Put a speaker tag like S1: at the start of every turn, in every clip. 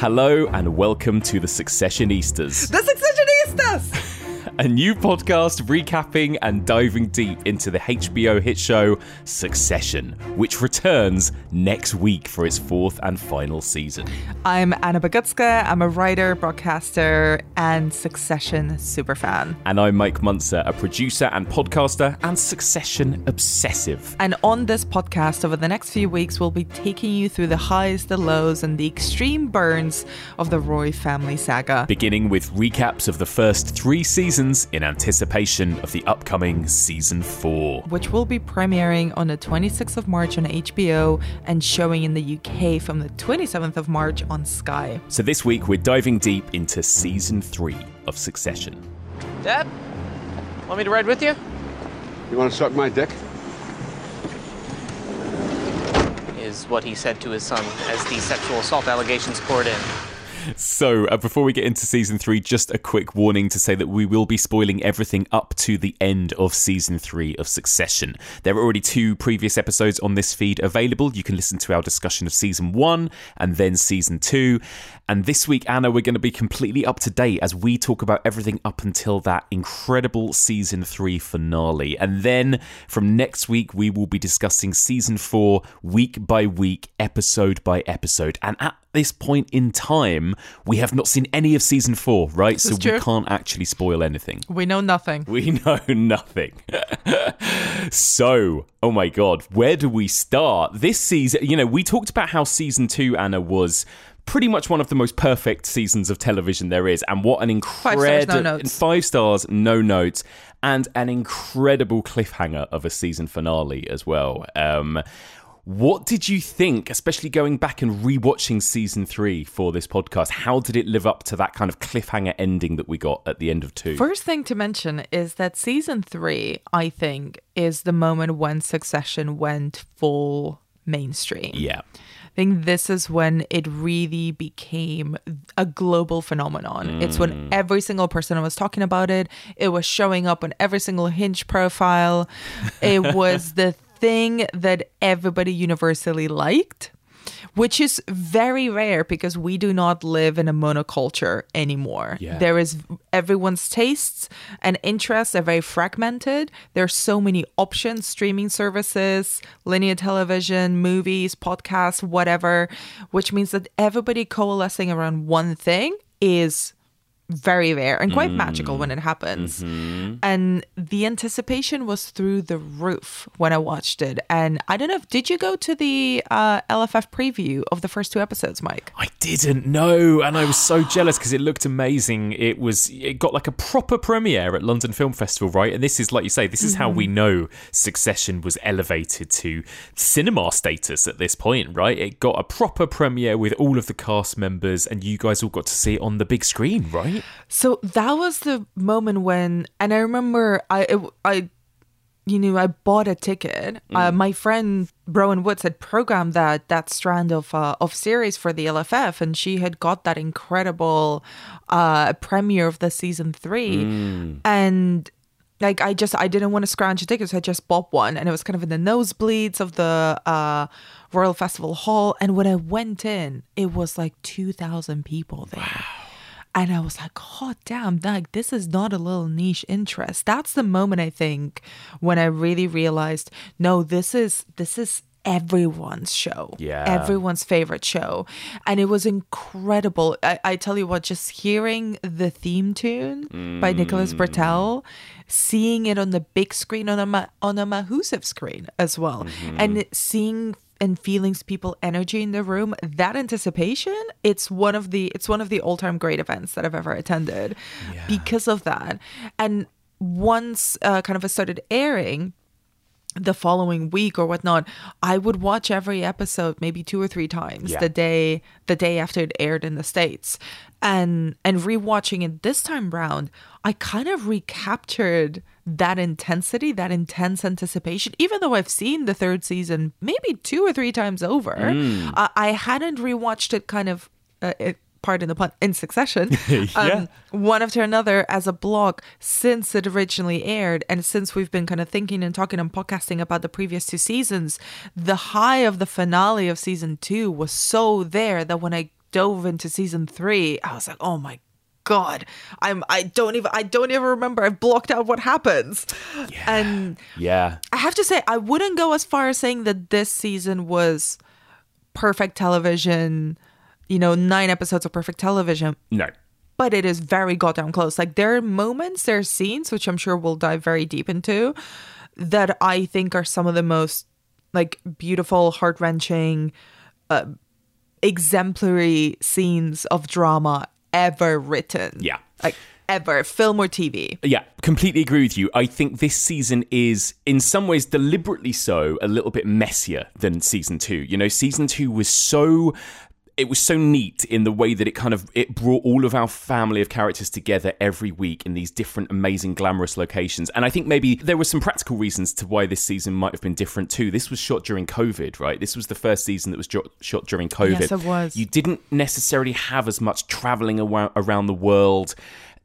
S1: Hello and welcome to the Successionistas,
S2: The Successionistas!
S1: A new podcast recapping and diving deep into the HBO hit show Succession, which returns next week for its fourth and final season.
S2: I'm Anna Bogutskaya. I'm a writer, broadcaster, and Succession superfan.
S1: And I'm Mike Muncer, a producer and podcaster and Succession obsessive.
S2: And on this podcast, over the next few weeks, we'll be taking you through the highs, the lows, and the extreme burns of the Roy family saga.
S1: Beginning with recaps of the first three seasons in anticipation of the upcoming season four.
S2: which will be premiering on the 26th of March on HBO and showing in the UK from the 27th of March on Sky.
S1: So this week we're diving deep into season three of Succession.
S3: Dad? Want me to ride with you?
S4: You want to suck my dick?
S3: Is what he said to his son as the sexual assault allegations poured in.
S1: So, uh, before we get into season three, just a quick warning to say that we will be spoiling everything up to the end of season three of Succession. There are already two previous episodes on this feed available. You can listen to our discussion of season one and then season two. And this week, Anna, we're going to be completely up to date as we talk about everything up until that incredible season three finale. And then from next week, we will be discussing season four week by week, episode by episode. And at this point in time, we have not seen any of season four, right? so we can't actually spoil anything.
S2: We know nothing.
S1: We know nothing. so, oh my god, where do we start? This season, you know, we talked about how season two, Anna, was pretty much one of the most perfect seasons of television there is, and what an
S2: stars,
S1: incredible
S2: no notes.
S1: five stars, no notes, and an incredible cliffhanger of a season finale as well. Um, what did you think, especially going back and rewatching season three for this podcast? How did it live up to that kind of cliffhanger ending that we got at the end of two?
S2: First thing to mention is that season three, I think, is the moment when Succession went full mainstream.
S1: yeah.
S2: I think this is when it really became a global phenomenon. It's when mm. every single person was talking about it. It was showing up on every single Hinge profile. It was the thing that everybody universally liked, which is very rare because we do not live in a monoculture anymore.
S1: Yeah.
S2: There is everyone's tastes and interests are very fragmented. There are so many options, streaming services, linear television, movies, podcasts, whatever, which means that everybody coalescing around one thing is very rare and quite magical when mm. it happens. Mm-hmm. And the anticipation was through the roof when I watched it. And I don't know if did you go to the uh, LFF preview of the first two episodes, Mike?
S1: I didn't know, and I was so jealous because it looked amazing. It was it got like a proper premiere at London Film Festival, right? And this is like you say, this is how we mm-hmm. know Succession was elevated to cinema status at this point, right? It got a proper premiere with all of the cast members, and you guys all got to see it on the big screen, right?
S2: So that was the moment when, and I remember I, it, I, you know, I bought a ticket. Uh, my friend Rowan Woods had programmed that that strand of uh, of series for the LFF, and she had got that incredible uh, premiere of the season three, and. Like I just I didn't want to scrounge a ticket, so I just bought one, and it was kind of in the nosebleeds of the uh, Royal Festival Hall. And when I went in, it was like two thousand people there. And I was like, oh, damn, like this is not a little niche interest. That's the moment I think when I really realized, no, this is this is everyone's show.
S1: Yeah.
S2: Everyone's favorite show. And it was incredible. I, I tell you what, just hearing the theme tune by Nicholas mm. Britell, seeing it on the big screen on a Ma- on a Mahusiv screen as well. And mm-hmm. seeing and feelings people energy in the room that anticipation it's one of the it's one of the all-time great events that i've ever attended because of that. And once uh, kind of it started airing the following week or whatnot i would watch every episode maybe two or three times
S1: Yeah.
S2: the day the day after it aired in the states and and rewatching it this time round i kind of recaptured that intensity that intense anticipation even though i've seen the third season maybe two or three times over uh, i hadn't rewatched it kind of uh, it, pardon the pun in succession um, one after another as a blog since it originally aired and since we've been kind of thinking and talking and podcasting about the previous two seasons the high of the finale of season two was so there that when i dove into season three, I was like, oh my god, I'm I don't even I don't even remember. I've blocked out what happens. And
S1: Yeah.
S2: I have to say, I wouldn't go as far as saying that this season was perfect television, you know, nine episodes of perfect television,
S1: No.
S2: but it is very goddamn close. Like there are moments, there are scenes, which I'm sure we'll dive very deep into, that I think are some of the most like beautiful, heart wrenching, uh, exemplary scenes of drama ever written.
S1: Yeah.
S2: Like ever, film or TV.
S1: Yeah, completely agree with you. I think this season is, in some ways, deliberately so, a little bit messier than season two. You know, season two was so. It was so neat in the way that it kind of it brought all of our family of characters together every week in these different amazing glamorous locations. And I think maybe there were some practical reasons to why this season might have been different too. This was shot during COVID, right? This was the first season that was jo- shot during COVID.
S2: Yes, it was.
S1: You didn't necessarily have as much traveling around the world.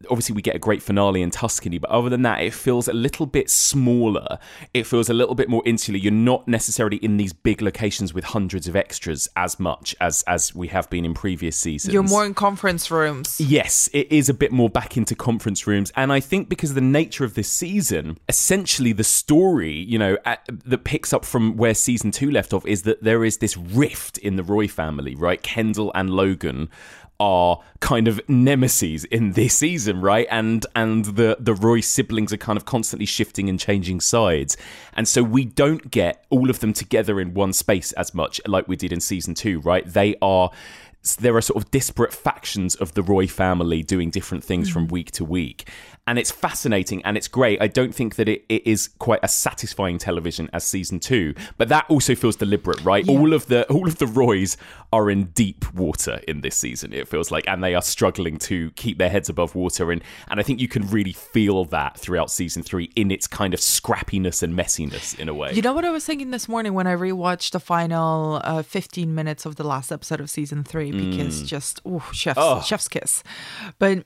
S1: Obviously, we get a great finale in Tuscany, but other than that, it feels a little bit smaller. It feels a little bit more insular. You're not necessarily in these big locations with hundreds of extras as much as as we have been in previous seasons.
S2: You're more in conference rooms.
S1: Yes, it is a bit more back into conference rooms. And I think because of the nature of this season, essentially the story, you know, at, that picks up from where season two left off is that there is this rift in the Roy family, right? Kendall and Logan are kind of nemesis in this season, right? And and the the Roy siblings are kind of constantly shifting and changing sides. And so we don't get all of them together in one space as much like we did in season 2, right? They are there are sort of disparate factions of the Roy family doing different things from week to week. And it's fascinating and it's great. I don't think that it, it is quite as satisfying television as season two, but that also feels deliberate, right? All of the all of the Roys are in deep water in this season, it feels like, and they are struggling to keep their heads above water. And and I think you can really feel that throughout season three in its kind of scrappiness and messiness in a way.
S2: You know what I was thinking this morning when I rewatched the final uh, 15 minutes of the last episode of season three because mm. just ooh, chef's oh. chef's kiss. But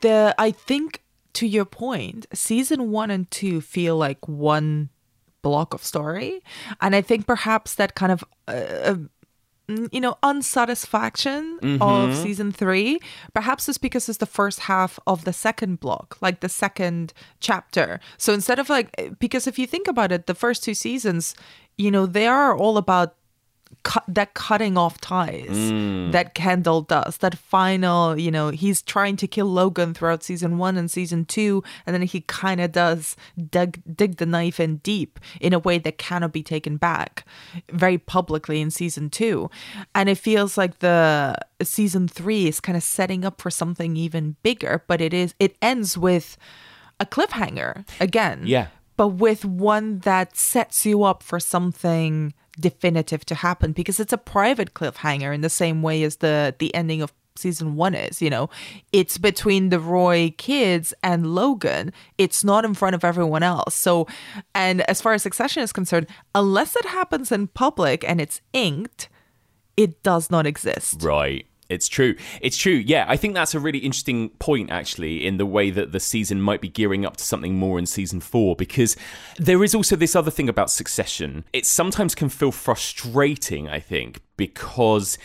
S2: the I think to your point, season one and two feel like one block of story, and I think perhaps that kind of. Uh, uh mm, you know, unsatisfaction of mm-hmm. season three. Perhaps it's because it's the first half of the second block, like the second chapter. So instead of like, because if you think about it, the first two seasons, you know, they are all about cut that cutting off ties mm. that Kendall does. That final, you know, he's trying to kill Logan throughout season one and season two, and then he kind of does dig dig the knife in deep in a way that cannot be taken back, very publicly in season two, and it feels like the season three is kind of setting up for something even bigger, but it is it ends with a cliffhanger again
S1: Yeah.
S2: but with one that sets you up for something definitive to happen because it's a private cliffhanger in the same way as the the ending of season one is you know? It's between the roy kids and logan. It's not in front of everyone else. So and as far as succession is concerned unless it happens in public and it's inked it does not exist.
S1: Right. It's true. It's true. Yeah, I think that's a really interesting point, actually, in the way that the season might be gearing up to something more in season four, because there is also this other thing about succession. It sometimes can feel frustrating, I think, because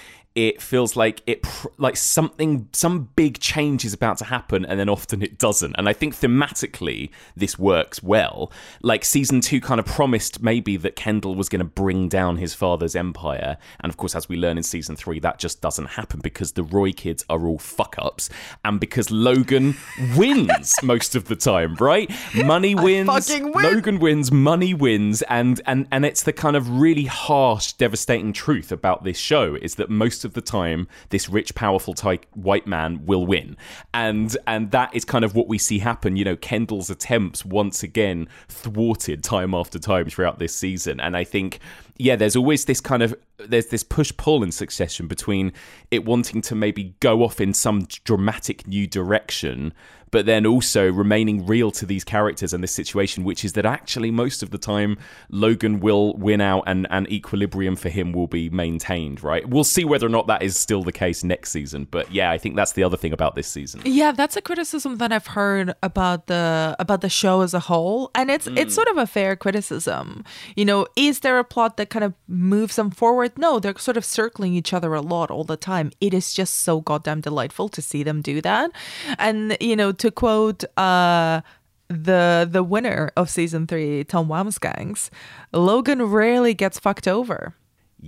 S1: it feels like it pr- like something some big change is about to happen and then often it doesn't. And i think thematically this works well. Like season 2 kind of promised maybe that kendall was going to bring down his father's empire. And of course as we learn in season 3 that just doesn't happen because the roy kids are all fuck ups and because logan wins most of the time right? Money wins
S2: win.
S1: logan wins money wins. And and and it's the kind of really harsh devastating truth about this show is that most of the time this rich powerful type white man will win. And and that is kind of what we see happen. You know kendall's attempts once again thwarted time after time throughout this season. And i think yeah there's always this kind of there's this push pull in succession between it wanting to maybe go off in some dramatic new direction but then also remaining real to these characters and this situation, which is that actually most of the time Logan will win out and, and equilibrium for him will be maintained, right? We'll see whether or not that is still the case next season. But yeah, I think that's the other thing about this season.
S2: Yeah, that's a criticism that I've heard about the about the show as a whole, and it's it's mm. sort of a fair criticism. You know, is there a plot that kind of moves them forward? No, they're sort of circling each other a lot all the time. It is just so goddamn delightful to see them do that. And you know, to quote uh the the winner of season three, Tom Wambsgans, Logan rarely gets fucked over.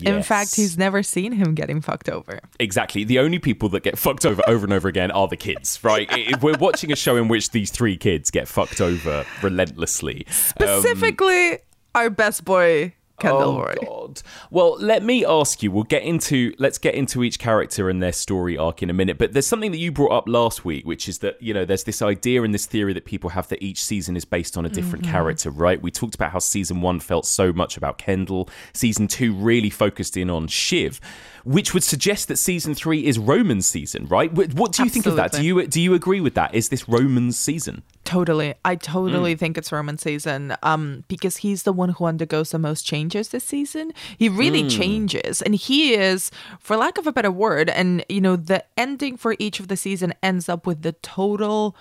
S2: In fact, he's never seen him getting fucked over.
S1: Exactly. The only people that get fucked over over and over again are the kids, right? If We're watching a show in which these three kids get fucked over relentlessly.
S2: Specifically, our best boy,
S1: Oh God. Well, let me ask you. We'll get into let's get into each character and their story arc in a minute. But there's something that you brought up last week, which is that you know there's this idea and this theory that people have that each season is based on a different mm-hmm. character, right? We talked about how season one felt so much about Kendall. Season two really focused in on Shiv. Which would suggest that season three is Roman's season, right? What do you think of that? Do you do you agree with that? Is this Roman's season?
S2: Totally. I totally think it's Roman season um, because he's the one who undergoes the most changes this season. He really changes. And he is, for lack of a better word, and, you know, the ending for each of the season ends up with the total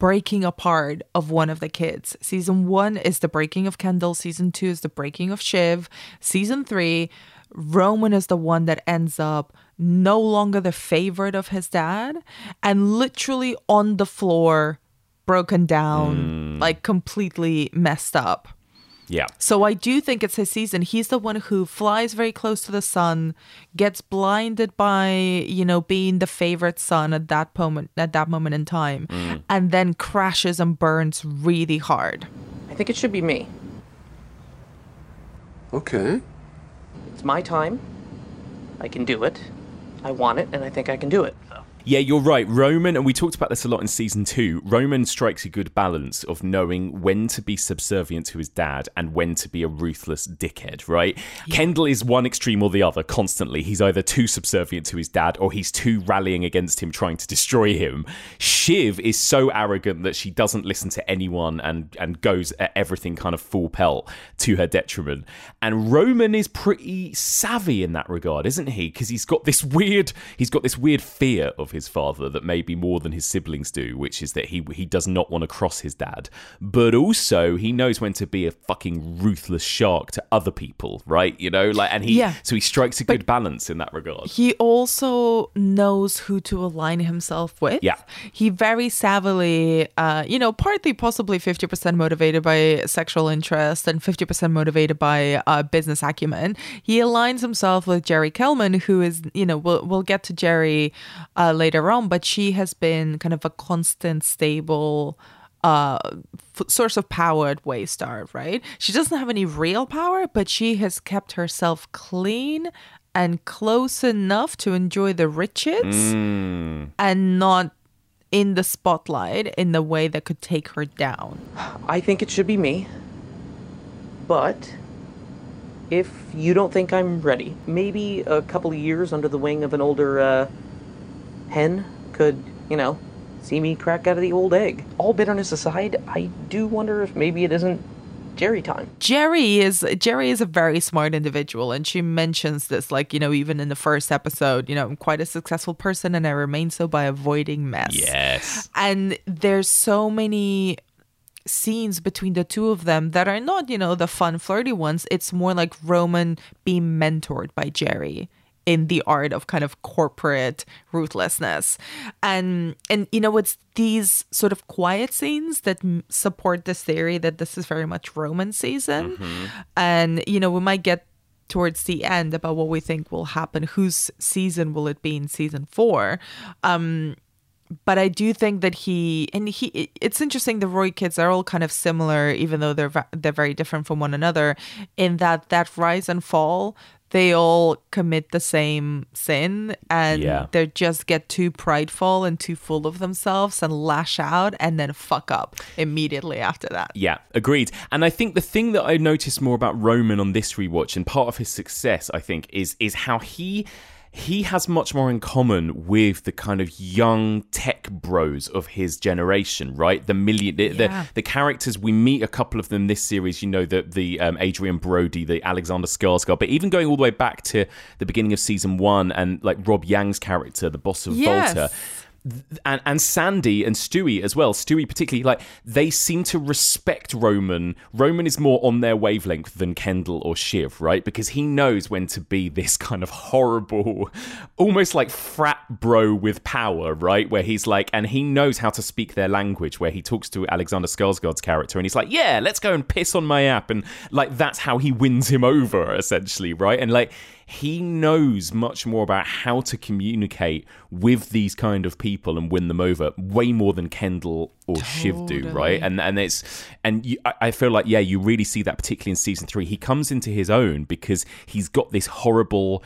S2: breaking apart of one of the kids. Season one is the breaking of Kendall. Season two is the breaking of Shiv. Season three, Roman is the one that ends up no longer the favorite of his dad and literally on the floor, broken down, mm. like completely messed up.
S1: Yeah.
S2: So I do think it's his season. He's the one who flies very close to the sun, gets blinded by, you know, being the favorite son at that moment at that moment in time, mm. and then crashes and burns really hard.
S3: I think it should be me.
S4: Okay.
S3: It's my time. I can do it. I want it, and I think I can do it. So.
S1: Yeah, you're right. Roman, and we talked about this a lot in season two. Roman strikes a good balance of knowing when to be subservient to his dad and when to be a ruthless dickhead, right? Kendall is one extreme or the other constantly. He's either too subservient to his dad or he's too rallying against him, trying to destroy him. Shiv is so arrogant that she doesn't listen to anyone and, and goes at everything kind of full pelt to her detriment. And Roman is pretty savvy in that regard, isn't he? Because he's got this weird, he's got this weird fear of his father that maybe more than his siblings do, which is that he he does not want to cross his dad, but also he knows when to be a fucking ruthless shark to other people, right? You know, like and he
S2: Yeah.
S1: so he strikes a good balance in that regard.
S2: He also knows who to align himself with.
S1: Yeah.
S2: He very savvily, uh, you know, partly possibly 50% motivated by sexual interest and 50% motivated by uh, business acumen. He aligns himself with Gerri Kellman, who is, you know, we'll, we'll get to Gerri uh, later on, but she has been kind of a constant, stable, uh f- source of power at Waystar, right? She doesn't have any real power, but she has kept herself clean and close enough to enjoy the riches and not in the spotlight in the way that could take her down.
S3: I think it should be me. But if you don't think I'm ready, maybe a couple of years under the wing of an older uh, hen could, you know, see me crack out of the old egg. All bitterness aside, I do wonder if maybe it isn't Gerri time.
S2: Gerri is Gerri is a very smart individual and she mentions this like, you know, even in the first episode, you know, I'm quite a successful person and I remain so by avoiding mess.
S1: Yes.
S2: and there's so many scenes between the two of them that are not you know the fun flirty ones it's more like roman being mentored by gerri in the art of kind of corporate ruthlessness. And and you know it's these sort of quiet scenes that m- support this theory that this is very much roman season. And you know we might get towards the end about what we think will happen whose season will it be in season four. Um but I do think that he and he it's interesting the Roy kids are all kind of similar even though they're they're very different from one another in that that rise and fall they all commit the same sin and
S1: Yeah.
S2: they just get too prideful and too full of themselves and lash out and then fuck up immediately after that.
S1: Yeah, agreed. And I think the thing that I noticed more about Roman on this rewatch and part of his success, I think, is is how he he has much more in common with the kind of young tech bros of his generation, right? The million, the,
S2: Yeah.
S1: the, the characters we meet a couple of them this series. You know, the the um, Adrien Brody, the Alexander Skarsgård, but even going all the way back to the beginning of season one and like Rob Yang's character, the boss of
S2: Yes.
S1: Vaulter and and Sandy and Stewy as well. Stewy particularly, like they seem to respect Roman. Roman is more on their wavelength than Kendall or Shiv, right? Because he knows when to be this kind of horrible, almost like frat bro with power, right? Where he's like, and he knows how to speak their language. Where he talks to Alexander Skarsgård's character, and he's like, "Yeah, let's go and piss on my app," and like that's how he wins him over, essentially, right? And like he knows much more about how to communicate with these kind of people and win them over way more than Kendall or Shiv do, right? And and it's and you, I- I feel like yeah, you really see that particularly in season three. He comes into his own because he's got this horrible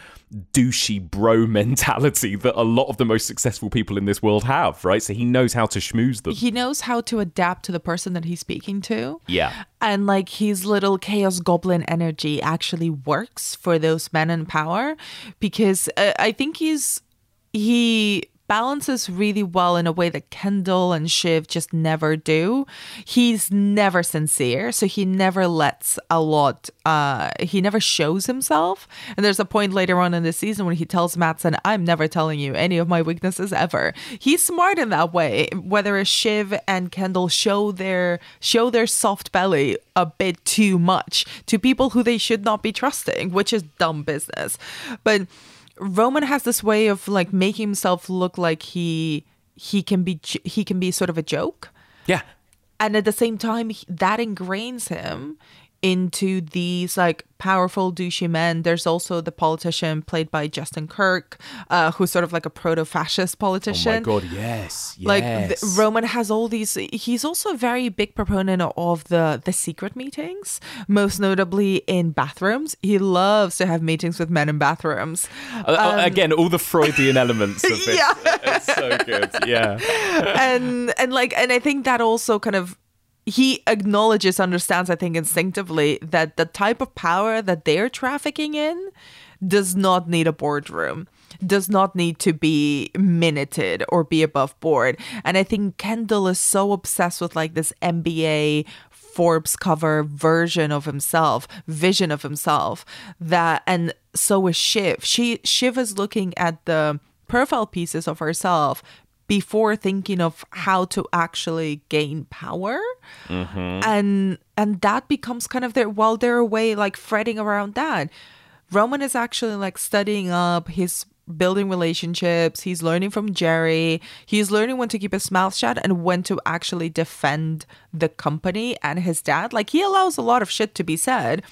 S1: douchey bro mentality that a lot of the most successful people in this world have, right? So he knows how to schmooze them.
S2: He knows how to adapt to the person that he's speaking to.
S1: Yeah.
S2: And like his little chaos goblin energy actually works for those men in power because uh, I think he's he balances really well in a way that Kendall and Shiv just never do. He's never sincere, so he never lets a lot uh he never shows himself. And there's a point later on in the season when he tells Matsson, I'm never telling you any of my weaknesses ever. He's smart in that way. Whether Shiv and Kendall show their show their soft belly a bit too much to people who they should not be trusting, which is dumb business. But Roman has this way of like making himself look like he he can be j- he can be sort of a joke,
S1: Yeah.
S2: and at the same time that ingrains him into these like powerful douchey men. There's also the politician played by Justin Kirk, uh, who's sort of like a proto-fascist politician.
S1: Oh my god, yes.
S2: Like
S1: yes.
S2: the, Roman has all these. He's also a very big proponent of the the secret meetings, most notably in bathrooms. He loves to have meetings with men in bathrooms.
S1: Uh, uh, Again, all the Freudian elements of it.
S2: Yeah.
S1: It's so good. Yeah.
S2: and and like and I think that also kind of he acknowledges, understands, I think instinctively that the type of power that they're trafficking in does not need a boardroom, does not need to be minuted or be above board. And I think Kendall is so obsessed with like this MBA Forbes cover version of himself, vision of himself that and so is Shiv. She Shiv is looking at the profile pieces of herself before thinking of how to actually gain power. Mm-hmm. And and that becomes kind of their while they're away like fretting around that. Roman is actually like studying up. His building relationships. He's learning from gerri. He's learning when to keep his mouth shut and when to actually defend the company and his dad. Like he allows a lot of shit to be said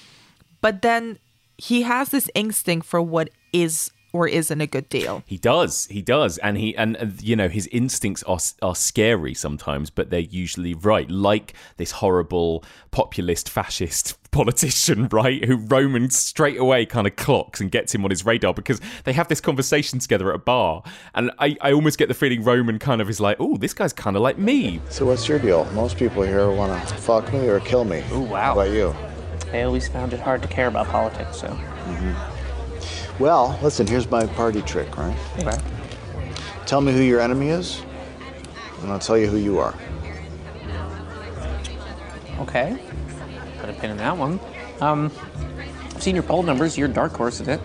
S2: but then he has this instinct for what is or isn't a good deal
S1: He does, he does, and he and uh, you know his instincts are are scary sometimes, but they're usually right. Like this horrible populist fascist politician, right, who Roman straight away kind of clocks and gets him on his radar because they have this conversation together at a bar, and I, I almost get the feeling Roman kind of is like, oh, this guy's kind of like me.
S5: So what's your deal? Most people here want to fuck me or kill me.
S3: Oh, wow.
S5: How about you?
S3: I always found it hard to care about politics, so.
S5: Well, listen, here's my party trick, right?
S3: Okay.
S5: Tell me who your enemy is, and I'll tell you who you are.
S3: Okay. Put a pin in that one. Um, I've seen your poll numbers. You're dark horse at it.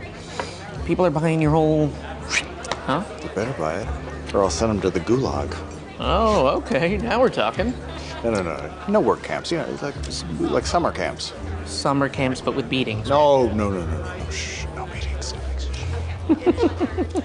S3: People are buying your whole. Huh?
S5: You better buy it, or I'll send them to the gulag.
S3: Oh, okay. Now we're talking.
S5: No, no, no, no work camps. You know, like like summer camps.
S3: Summer camps, but with beatings.
S5: No, no, no, no, no. Shh.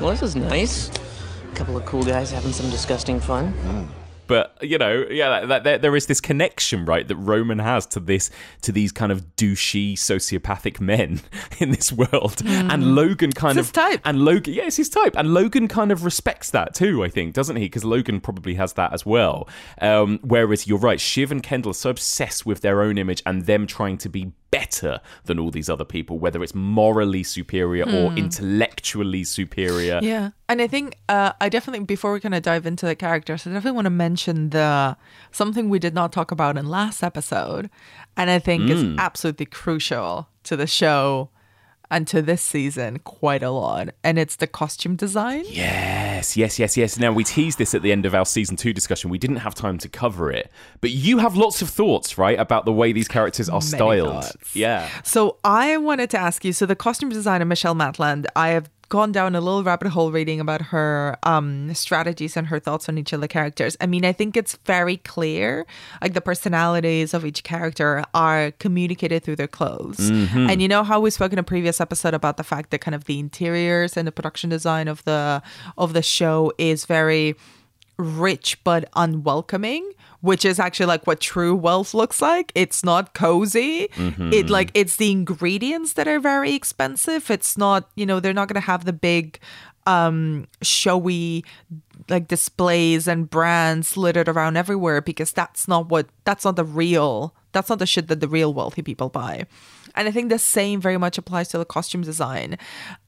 S3: Well, this is nice. A couple of cool guys having some disgusting fun.
S1: But you know, yeah, that, that, there is this connection, right, that Roman has to this, to these kind of douchey, sociopathic men in this world, and Logan kind
S2: It's
S1: of
S2: his type.
S1: and Logan, yeah, it's his type, and Logan kind of respects that too, I think, doesn't he? Because Logan probably has that as well. Um, whereas you're right, Shiv and Kendall are so obsessed with their own image and them trying to be better than all these other people, whether it's morally superior or intellectually superior.
S2: Yeah. And I think uh, I definitely before we kind of dive into the characters, I definitely want to mention the something we did not talk about in last episode, and I think is absolutely crucial to the show and to this season quite a lot, and it's the costume design.
S1: Yes, yes, yes, yes. Now we teased this at the end of our season two discussion. We didn't have time to cover it, but you have lots of thoughts, right, about the way these characters are
S2: Many
S1: styled.
S2: thoughts.
S1: Yeah.
S2: So I wanted to ask you. So the costume designer Michelle Matland, I have gone down a little rabbit hole reading about her um strategies and her thoughts on each of the characters. I mean, I think it's very clear, like the personalities of each character are communicated through their clothes. And you know how we spoke in a previous episode about the fact that kind of the interiors and the production design of the of the show is very rich but unwelcoming which is actually like what true wealth looks like. It's not cozy. It like it's the ingredients that are very expensive. It's not you know they're not going to have the big um showy like displays and brands littered around everywhere because that's not what that's not the real that's not the shit that the real wealthy people buy. And i think the same very much applies to the costume design.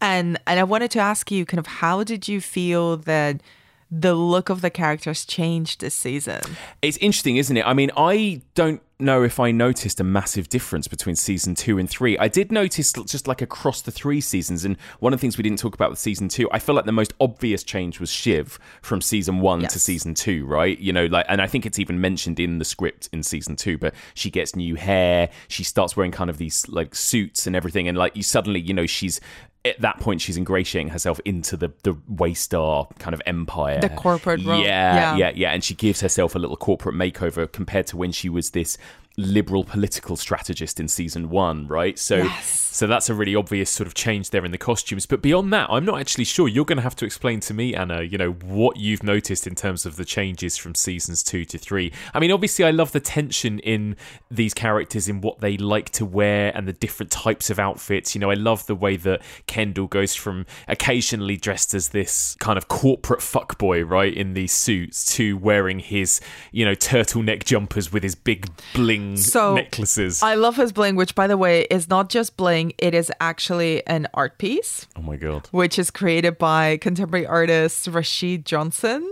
S2: And and i wanted to ask you kind of how did you feel that the look of the characters changed this season.
S1: It's interesting, isn't it? I mean, I don't know if I noticed a massive difference between season two and three. I did notice just like across the three seasons, and one of the things we didn't talk about with season two, I feel like the most obvious change was Shiv from season one to season two, right? You know, like, and I think it's even mentioned in the script in season two, but she gets new hair, she starts wearing kind of these like suits and everything, and like you suddenly, you know, she's at that point she's ingratiating herself into the the Waystar kind of empire,
S2: The corporate role.
S1: Yeah,
S2: Yeah.
S1: yeah, yeah, and she gives herself a little corporate makeover compared to when she was this liberal political strategist in season one, right? So,
S2: Yes.
S1: so that's a really obvious sort of change there in the costumes. But beyond that, I'm not actually sure. You're going to have to explain to me, Anna, you know, what you've noticed in terms of the changes from seasons two to three. I mean, obviously, I love the tension in these characters in what they like to wear and the different types of outfits. You know, I love the way that Kendall goes from occasionally dressed as this kind of corporate fuckboy, right, in these suits, to wearing his, you know, turtleneck jumpers with his big bling
S2: So,
S1: necklaces.
S2: I love his bling, which by the way is not just bling, it is actually an art piece,
S1: oh my god.
S2: which is created by contemporary artist Rashid Johnson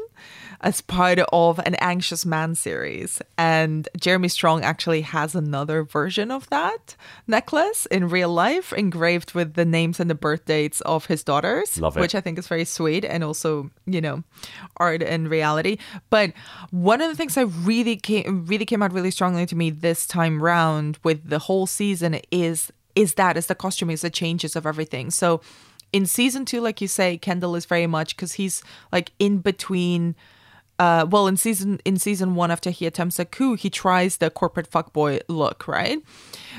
S2: as part of an Anxious Man series. And Jeremy Strong actually has another version of that necklace in real life, engraved with the names and the birth dates of his daughters. Which I think is very sweet and also, you know, art and reality. But one of the things that really came really came out really strongly to me this time round with the whole season is is that is the costume is the changes of everything. So in season two, like you say, Kendall is very much because he's like in between uh, well, in season in season one, after he attempts a coup, he tries the corporate fuckboy look, right?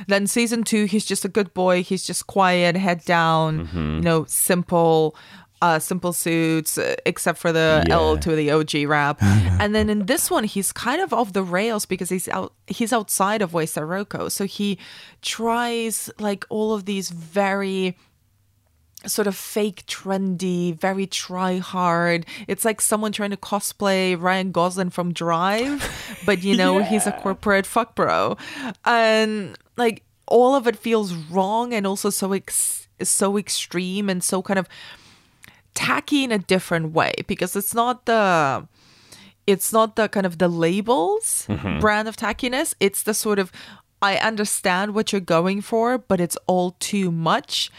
S2: Then season two, he's just a good boy. He's just quiet, head down, you know, simple, uh, simple suits, uh, except for the L to the OG rap. and then in this one, he's kind of off the rails because he's out, he's outside of Waystar Royco, so he tries like all of these very sort of fake trendy, very try hard. It's like someone trying to cosplay Ryan Gosling from Drive, but you know, he's a corporate fuck bro. And like all of it feels wrong and also so ex- so extreme and so kind of tacky in a different way because it's not the it's not the kind of the labels mm-hmm. brand of tackiness it's the sort of i understand what you're going for but it's all too much.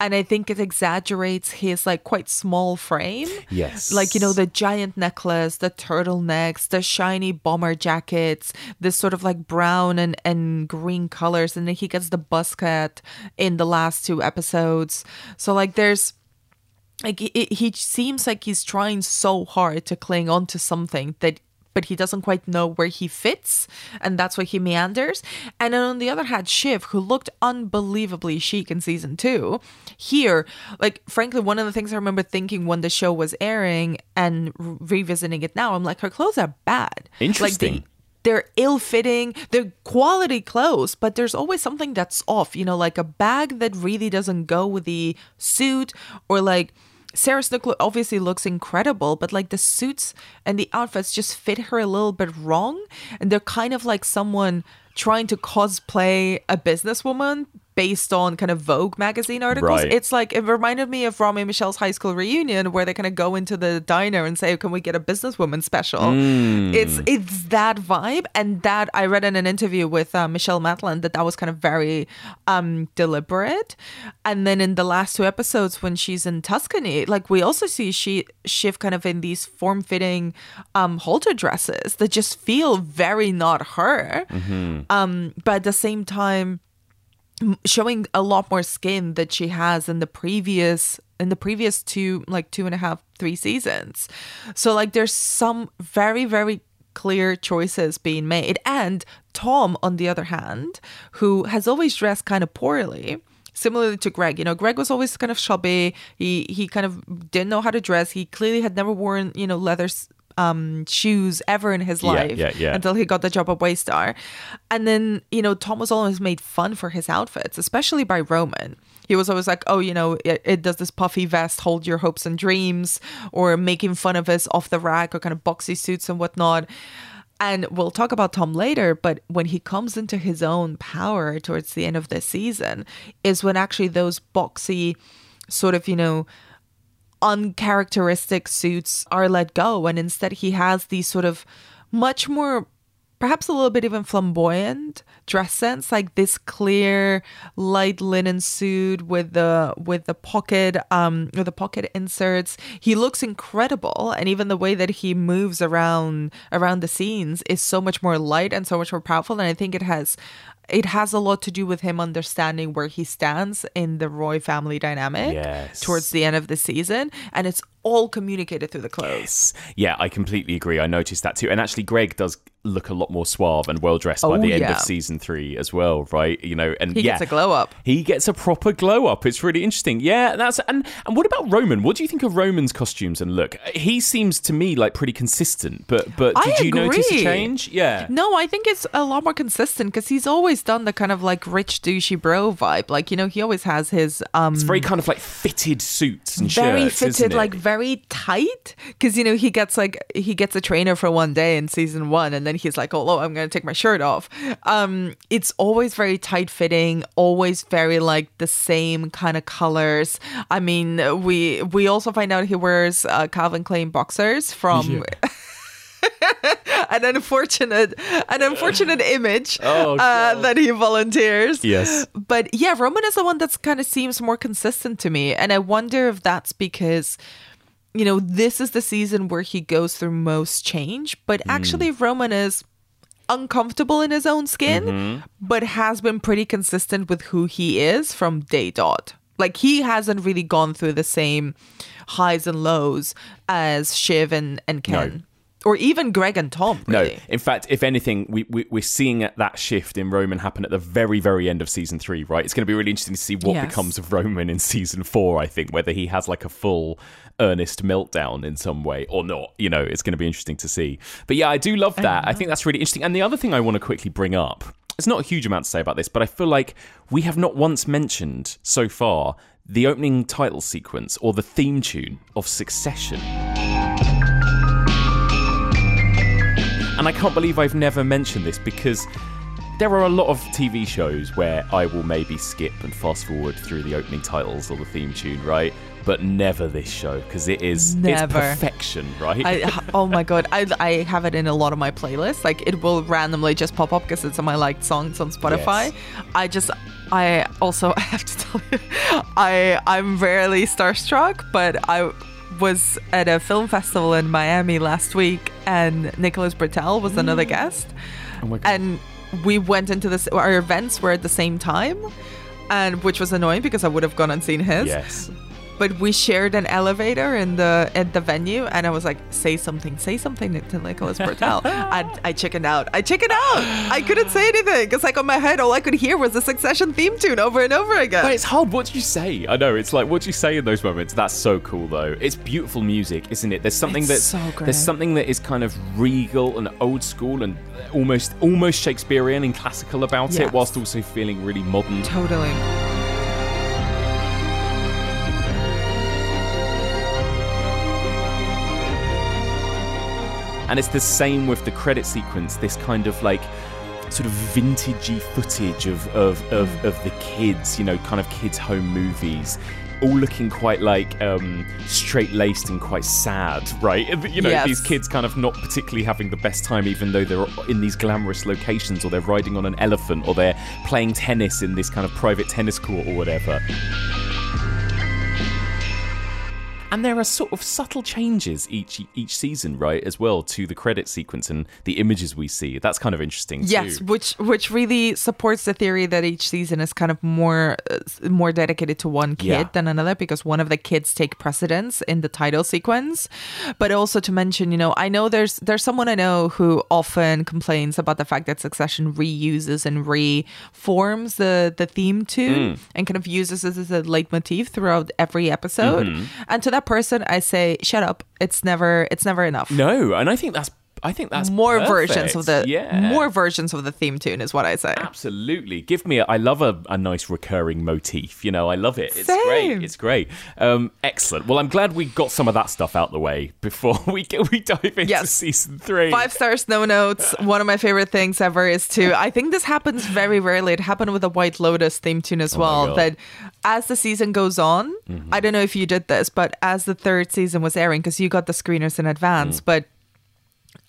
S2: And i think it exaggerates his like quite small frame.
S1: Yes.
S2: like you know the giant necklace the turtlenecks the shiny bomber jackets this sort of like brown and, and green colors and then he gets the buzz cut in the last two episodes. So like there's like it, he seems like he's trying so hard to cling on to something that but he doesn't quite know where he fits and that's why he meanders and then on the other hand shiv who looked unbelievably chic in season two here like frankly one of the things i remember thinking when the show was airing and revisiting it now i'm like her clothes are bad
S1: Interesting.
S2: like they, they're ill-fitting they're quality clothes but there's always something that's off you know like a bag that really doesn't go with the suit or like Sarah Snook obviously looks incredible, but like the suits and the outfits just fit her a little bit wrong. And they're kind of like someone trying to cosplay a businesswoman, based on kind of Vogue magazine articles.
S1: Right.
S2: It's like it reminded me of Romy and Michelle's high school reunion where they kind of go into the diner and say, "Can we get a businesswoman special?"
S1: Mm.
S2: It's it's that vibe, and that I read in an interview with uh, Michelle Matland that that was kind of very um, deliberate. And then in the last two episodes, when she's in Tuscany, like we also see she Shiv kind of in these form fitting um, halter dresses that just feel very not her. Um, but at the same time showing a lot more skin that she has in the previous in the previous two like two and a half three seasons. So like there's some very very clear choices being made. And tom on the other hand who has always dressed kind of poorly similarly to greg you know greg was always kind of chubby. He he kind of didn't know how to dress. He clearly had never worn you know leather um shoes ever in his
S1: Yeah,
S2: life
S1: yeah, yeah.
S2: until he got the job at Waystar. And then, you know, Tom was always made fun for his outfits, especially by Roman. He was always like, oh, you know, it, it does this puffy vest hold your hopes and dreams, or making fun of his off the rack or kind of boxy suits and whatnot. And we'll talk about Tom later, but when he comes into his own power towards the end of the season, is when actually those boxy, sort of, you know, uncharacteristic suits are let go and instead he has these sort of much more perhaps a little bit even flamboyant dress sense like this clear light linen suit with the with the pocket um with the pocket inserts. He looks incredible and even the way that he moves around around the scenes is so much more light and so much more powerful and i think it has it has a lot to do with him understanding where he stands in the Roy family dynamic
S1: Yes.
S2: towards the end of the season, and it's all communicated through the clothes. Yes.
S1: Yeah, I completely agree. I noticed that too. And actually, Greg does look a lot more suave and well dressed by
S2: Oh,
S1: the end
S2: yeah.
S1: of season three as well, right? You know, and
S2: He
S1: yeah,
S2: gets a glow up.
S1: He gets a proper glow up. It's really interesting. Yeah, that's and and what about Roman? What do you think of Roman's costumes and look? He seems to me like pretty consistent, but but
S2: I
S1: did you notice a change? Yeah.
S2: No, I think it's a lot more consistent because he's always done the kind of like rich douchey bro vibe. Like you know, he always has his um
S1: It's very kind of like fitted suits and
S2: very
S1: shirts,
S2: fitted,
S1: it?
S2: like very tight. Because you know he gets like he gets a trainer for one day in season one, and then he's like, "Oh, oh I'm gonna take my shirt off." Um, it's always very tight fitting, always very like the same kind of colors. I mean, we we also find out he wears uh, Calvin Klein boxers from. an unfortunate, an unfortunate image
S1: Oh,
S2: uh, that he volunteers.
S1: Yes.
S2: But yeah, Roman is the one that's kind of seems more consistent to me. And I wonder if that's because, you know, this is the season where he goes through most change. But
S1: Hmm.
S2: actually, Roman is uncomfortable in his own skin,
S1: Mm-hmm.
S2: but has been pretty consistent with who he is from day dot. Like he hasn't really gone through the same highs and lows as Shiv and, and Ken. Or even Greg and Tom, really.
S1: No, in fact, if anything, we, we we're seeing that shift in Roman happen at the very very end of season three. Right, it's going to be really interesting to see what
S2: Yes.
S1: becomes of Roman in season four. I think whether he has like a full earnest meltdown in some way or not. You know, it's going to be interesting to see. But yeah, I do love that. I think that's really interesting. And the other thing I want to quickly bring up. It's not a huge amount to say about this, but I feel like we have not once mentioned so far the opening title sequence or the theme tune of Succession. And I can't believe I've never mentioned this because there are a lot of TV shows where I will maybe skip and fast forward through the opening titles or the theme tune, right? But never this show because it is
S2: Never.
S1: it's perfection, right?
S2: I, oh my god, I, I have it in a lot of my playlists. Like it will randomly just pop up because it's on my liked songs on Spotify.
S1: Yes.
S2: I just, I also I have to tell you, I I'm rarely starstruck, but I was at a film festival in Miami last week, and Nicholas Britell was another mm. guest,
S1: oh
S2: and we went into this. Our events were at the same time. And which was annoying because I would have gone and seen his
S1: yes.
S2: But we shared an elevator in the at the venue and i was like say something say something to nicholas britell I, I chickened out i chickened out i couldn't say anything because like on my head all i could hear was the succession theme tune over and over again
S1: But it's hard. What do you say? I know. It's like, what do you say in those moments? That's so cool, though. It's beautiful music, isn't it? There's something that's
S2: so
S1: there's something that is kind of regal and old school and almost almost Shakespearean and classical about it, whilst also feeling really modern.
S2: totally
S1: And it's the same with the credit sequence. This kind of like sort of vintagey footage of of, of, of the kids, you know, kind of kids' home movies. All looking quite like um, straight laced and quite sad, right? You know,
S2: Yes.
S1: these kids kind of not particularly having the best time, even though they're in these glamorous locations, or they're riding on an elephant, or they're playing tennis in this kind of private tennis court, or whatever. And there are sort of subtle changes each each season, right, as well, to the credit sequence and the images we see. That's kind of interesting too.
S2: Yes, which which really supports the theory that each season is kind of more uh, more dedicated to one kid
S1: Yeah.
S2: than another because one of the kids take precedence in the title sequence. But also to mention, you know, I know there's there's someone I know who often complains about the fact that Succession reuses and reforms the the theme tune and kind of uses this as a leitmotif throughout every episode. And to that person, I say, shut up. It's never it's never enough.
S1: No, and I think that's I think that's
S2: more
S1: perfect.
S2: versions of the
S1: yeah
S2: more versions of the theme tune is what I say.
S1: Absolutely. Give me a, I love a, a nice recurring motif. You know, I love it. It's
S2: Same.
S1: great. It's great. Um, excellent. Well, I'm glad we got some of that stuff out the way before we get, we dive into
S2: Yes.
S1: season three.
S2: Five stars, no notes. One of my favorite things ever is to. I think this happens very rarely. It happened with the White Lotus theme tune as
S1: Oh
S2: well. That as the season goes on, I don't know if you did this, but as the third season was airing, because you got the screeners in advance,
S1: Mm.
S2: but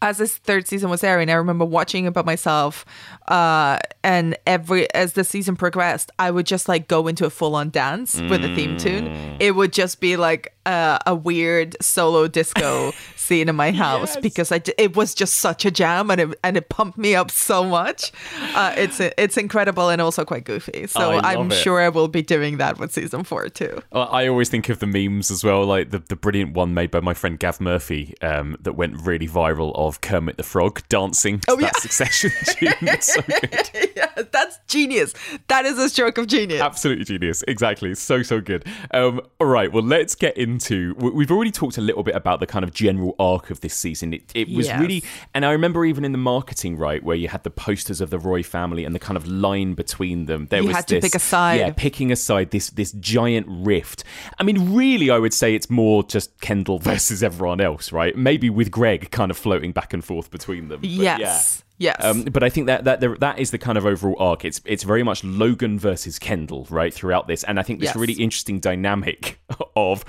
S2: as this third season was airing, I remember watching it by myself. Uh, and every as the season progressed, I would just like go into a full on dance with the theme tune.
S1: Mm.
S2: It would just be like uh, a weird solo disco scene in my house
S1: Yes.
S2: because I, it was just such a jam and it, and it pumped me up so much. Uh, it's it's incredible and also quite goofy. So
S1: I
S2: I'm
S1: it.
S2: sure I will be doing that with season four too.
S1: Well, I always think of the memes as well, like the, the brilliant one made by my friend Gav Murphy um, that went really viral of Kermit the Frog dancing to
S2: Oh,
S1: that
S2: yeah.
S1: Succession tune. So good.
S2: yeah, that's genius. That is a stroke of genius.
S1: Absolutely genius. Exactly. So, so good. Um, all right. Well, let's get into. we- We've already talked a little bit about the kind of general arc of this season. It, it was
S2: Yes.
S1: really. And I remember even in the marketing, right, where you had the posters of the Roy family and the kind of line between them. There
S2: You
S1: was
S2: had to
S1: this-
S2: pick a side.
S1: Yeah, picking a side, this, this giant rift. I mean, really, I would say it's more just Kendall versus everyone else, right? Maybe with Greg kind of floating back and forth between them. But
S2: Yes.
S1: yeah.
S2: Yes.
S1: Um, but I think that that that is the kind of overall arc. It's it's very much Logan versus Kendall, right, throughout this, and I think this
S2: Yes.
S1: really interesting dynamic of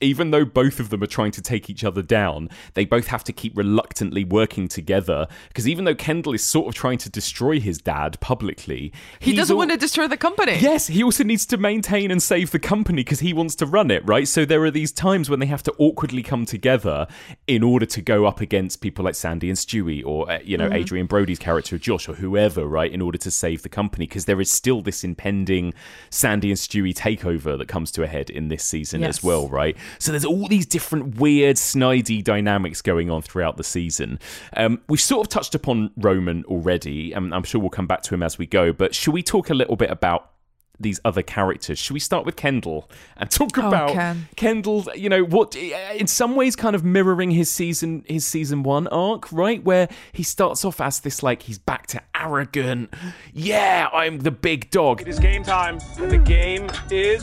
S1: even though both of them are trying to take each other down, they both have to keep reluctantly working together because even though Kendall is sort of trying to destroy his dad publicly,
S2: he doesn't
S1: al-
S2: want to destroy the company.
S1: Yes, he also needs to maintain and save the company because he wants to run it, right? So there are these times when they have to awkwardly come together in order to go up against people like Sandy and Stewy or, uh, you know, Adrien Brody's character, Josh, or whoever, right, in order to save the company because there is still this impending Sandy and Stewy takeover that comes to a head in this season as well, right? So there's all these different weird, snidey dynamics going on throughout the season. Um, we've sort of touched upon Roman already, and I'm sure we'll come back to him as we go, but should we talk a little bit about these other characters. Should we start with Kendall and talk oh, about
S2: Ken.
S1: Kendall? You know what? In some ways, kind of mirroring his season his season one arc, right? Where he starts off as this like he's back to arrogant. Yeah, I'm the big dog.
S6: It is game time, and the game is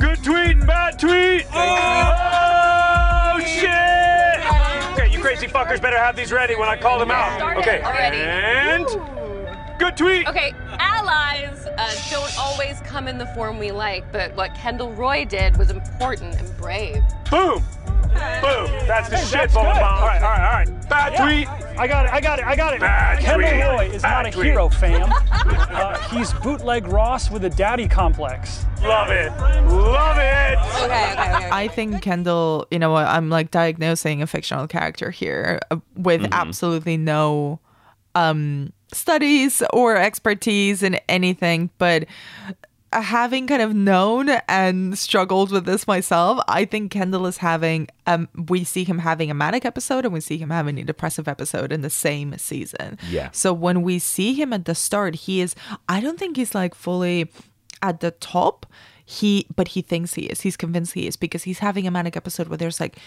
S6: good tweet, bad tweet. Oh, oh shit! Okay, you crazy fuckers better have these ready when I call them out. Okay,
S7: already.
S6: and good tweet.
S7: Okay, allies uh, don't always come in the form we like, but what Kendall Roy did was important and brave.
S6: Boom, boom. That's the shit, bullet bomb. All right, all right, all right. Bad tweet.
S8: I got it. I got it. I got it.
S6: Bad
S8: Kendall
S6: tweet.
S8: Roy is
S6: Bad
S8: not a
S6: tweet.
S8: hero, fam. Uh, he's bootleg Ross with a daddy complex.
S6: Love it, love it.
S7: Okay, okay, okay.
S2: I think Kendall, you know, what, I'm like diagnosing a fictional character here uh, with absolutely no um studies or expertise in anything, but having kind of known and struggled with this myself, I think Kendall is having um we see him having a manic episode and we see him having a depressive episode in the same season.
S1: Yeah.
S2: So when we see him at the start, he is I don't think he's like fully at the top. He but he thinks he is. He's convinced he is because he's having a manic episode where there's like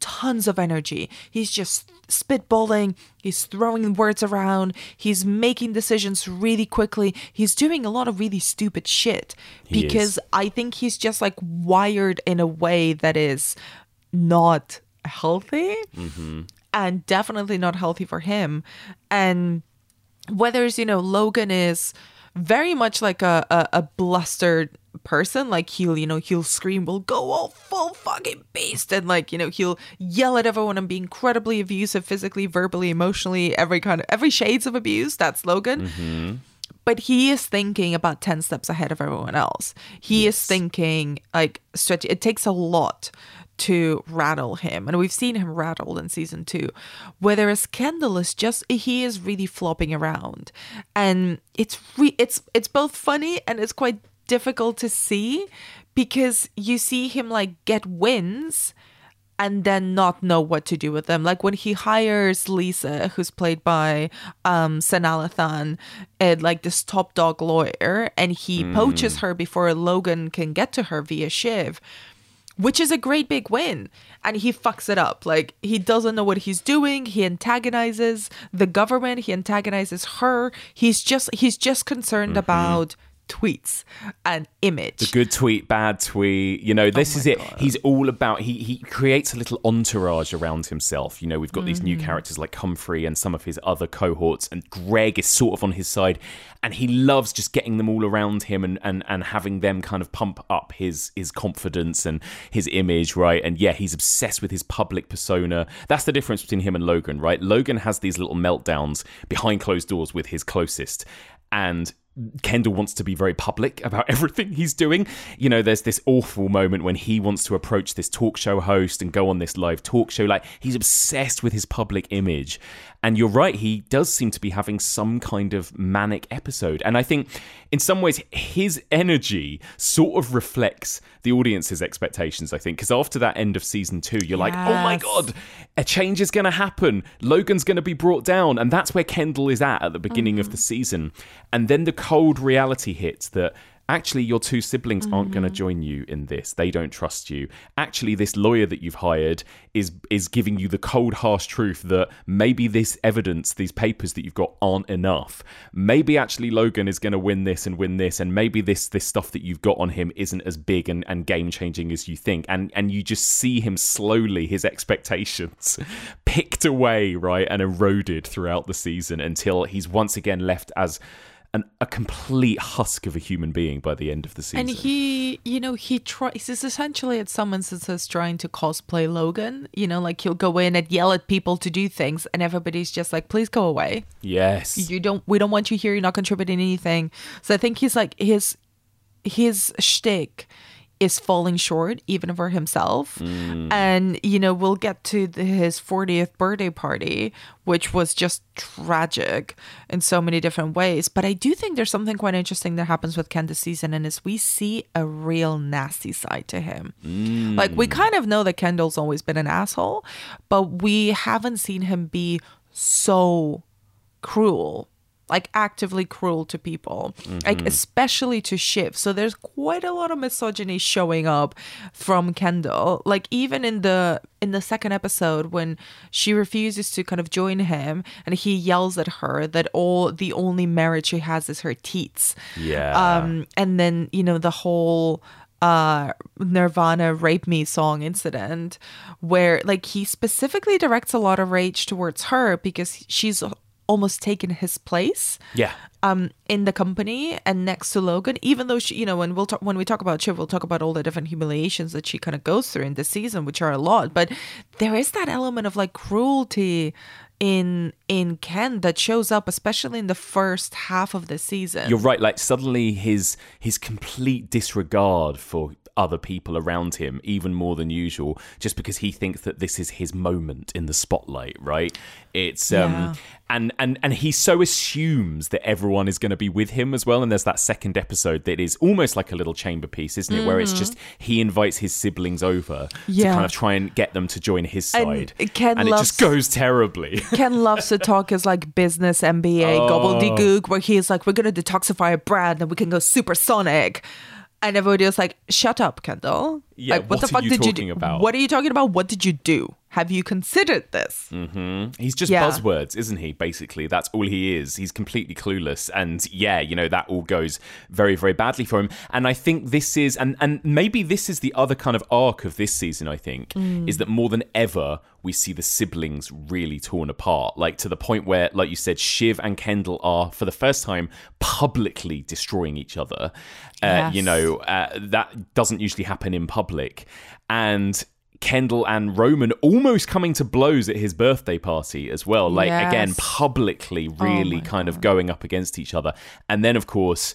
S2: tons of energy. He's just spitballing, he's throwing words around, he's making decisions really quickly. He's doing a lot of really stupid shit because. I think he's just like wired in a way that is not healthy
S1: Mm-hmm.
S2: and definitely not healthy for him. And whether it's, you know Logan is very much like a, a, a blustered person like he'll you know he'll scream "We'll go all full fucking beast and like you know he'll yell at everyone and be incredibly abusive physically verbally emotionally every kind of every shades of abuse that's logan mm-hmm. but he is thinking about 10 steps ahead of everyone else. He is thinking like stretch it takes a lot to rattle him and we've seen him rattled in season two. Whereas kendall is just he is really flopping around. And it's re- it's it's both funny and it's quite difficult to see because you see him like get wins and then not know what to do with them. Like when he hires Lisa, who's played by um Sanaa Lathan, and like this top dog lawyer, and he poaches her before Logan can get to her via Shiv. Which is a great big win. And he fucks it up. Like he doesn't know what he's doing. He antagonizes the government. He antagonizes her. He's just he's just concerned about tweets and image.
S1: The good tweet, bad tweet. You know, this
S2: Oh
S1: is it.
S2: God.
S1: He's all about. He he creates a little entourage around himself. You know, we've got these new
S2: Mm-hmm.
S1: characters like Humphrey and some of his other cohorts, and Greg is sort of on his side, and he loves just getting them all around him and and and having them kind of pump up his his confidence and his image, right? And yeah, he's obsessed with his public persona. That's the difference between him and Logan, right? Logan has these little meltdowns behind closed doors with his closest, and Kendall wants to be very public about everything he's doing. You know, there's this awful moment when he wants to approach this talk show host and go on this live talk show. Like, he's obsessed with his public image. And you're right, he does seem to be having some kind of manic episode. And I think in some ways, his energy sort of reflects the audience's expectations, I think. Because after that end of season two, you're like, oh my God, a change is going to happen. Logan's going to be brought down. And that's where Kendall is at at the beginning of mm-hmm. the season. And then the cold reality hits that actually your two siblings aren't going to mm-hmm. join you in this. They don't trust you. Actually, this lawyer that you've hired is is giving you the cold, harsh truth that maybe this evidence, these papers that you've got aren't enough. Maybe actually Logan is going to win this and win this, and maybe this this stuff that you've got on him isn't as big and, and game changing as you think. And and you just see him slowly, his expectations picked away, right, and eroded throughout the season until he's once again left as an, a complete husk of a human being by the end of the season.
S2: And he, you know, he tries. He's essentially at some instances trying to cosplay Logan. You know, like he'll go in and yell at people to do things, and everybody's just like, "Please go away.
S1: yes.
S2: You don't. We don't want you here. You're not contributing anything." So I think he's like his his shtick is falling short even for himself. Mm. And you know, we'll get to the, his 40th birthday party, which was just tragic in so many different ways. But I do think there's something quite interesting that happens with Ken this season, and is we see a real nasty side to him. Mm. Like we kind of know that Kendall's always been an asshole, but we haven't seen him be so cruel like actively cruel to people. Like especially to shiv. So there's quite a lot of misogyny showing up from kendall. Like even in the in the second episode when she refuses to kind of join him and he yells at her that all the only merit she has is her teats.
S1: Yeah.
S2: um and then you know the whole uh nirvana rape me song incident where like he specifically directs a lot of rage towards her because she's almost taken his place
S1: yeah.
S2: um in the company and next to Logan even though she you know when we'll talk when we talk about Shiv we'll talk about all the different humiliations that she kind of goes through in this season which are a lot but there is that element of like cruelty in in Ken that shows up especially in the first half of the season
S1: You're right. Like suddenly his his complete disregard for other people around him, even more than usual, just because he thinks that this is his moment in the spotlight. Right? It's um
S2: Yeah.
S1: and and and he so assumes that everyone is going to be with him as well. And there's that second episode that is almost like a little chamber piece, isn't it? Where it's just he invites his siblings over
S2: yeah.
S1: to kind of try and get them to join his
S2: And
S1: side,
S2: Ken
S1: and it just goes terribly.
S2: Ken loves to talk as like business MBA
S1: Oh.
S2: gobbledygook, where he's like, we're gonna detoxify a brand and we can go supersonic. And everybody was like, "Shut up, Kendall!
S1: Yeah,
S2: like,
S1: what are you
S2: did you do?
S1: about?"
S2: What are you talking about? What did you do? Have you considered this?
S1: He's just
S2: Yeah.
S1: buzzwords, isn't he? Basically, that's all he is. He's completely clueless, and yeah, you know that all goes very, very badly for him. And I think this is, and and maybe this is the other kind of arc of this season. I think is that more than ever we see the siblings really torn apart, like to the point where, like you said, Shiv and Kendall are for the first time publicly destroying each other. Uh, You know, uh, that doesn't usually happen in public, and. Kendall and Roman almost coming to blows at his birthday party as well. Like again, publicly oh really
S2: my
S1: kind of going up against each other. And then of course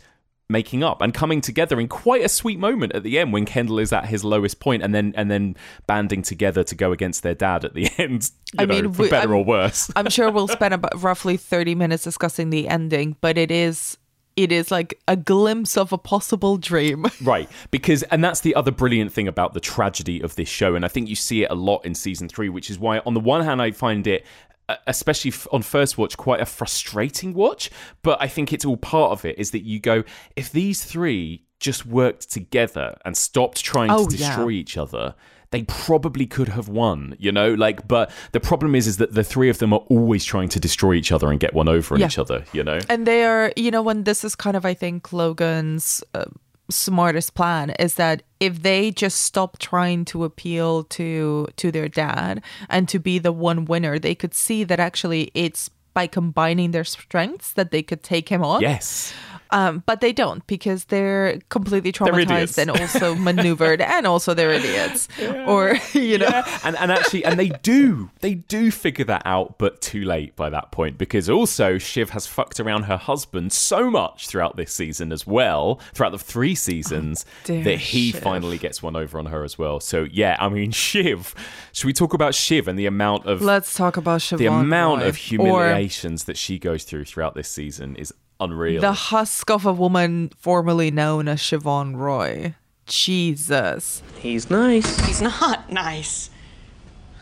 S1: making up and coming together in quite a sweet moment at the end when Kendall is at his lowest point and then and then banding together to go against their dad at the end. You
S2: I
S1: know,
S2: mean,
S1: for
S2: we-
S1: better
S2: I'm-
S1: or worse.
S2: I'm sure we'll spend about roughly 30 minutes discussing the ending, but it is it is like a glimpse of a possible dream.
S1: Right, because and that's the other brilliant thing about the tragedy of this show, and I think you see it a lot in season three, which is why on the one hand I find it. uh, Especially on first watch, quite a frustrating watch, but I think it's all part of it. Is that you go if these three just worked together and stopped trying
S2: Oh,
S1: to
S2: yeah.
S1: destroy each other, they probably could have won. You know, like, but the problem is, is that the three of them are always trying to destroy each other and get one over on
S2: Yeah.
S1: each other. You know,
S2: And they are, you know, when this is kind of, I think, Logan's uh, smartest plan is that if they just stop trying to appeal to to their dad and to be the one winner, they could see that actually it's by combining their strengths that they could take him on.
S1: yes.
S2: Um, but they don't because they're completely
S1: They're
S2: traumatized and also maneuvered, and also they're idiots. Or you know,
S1: and and actually, and they do, they do figure that out, but too late by that point because also Shiv has fucked around her husband so much throughout this season as well, throughout the three seasons
S2: dear
S1: that he
S2: Shiv.
S1: finally gets one over on her as well. So yeah, I mean Shiv. Should we talk about Shiv and the amount of
S2: let's talk about Shiv.
S1: the amount
S2: Roy.
S1: of
S2: Or
S1: humiliations that she goes through throughout this season is unreal.
S2: the husk of a woman formerly known as Siobhan Roy. Jesus.
S3: He's nice.
S9: He's not nice.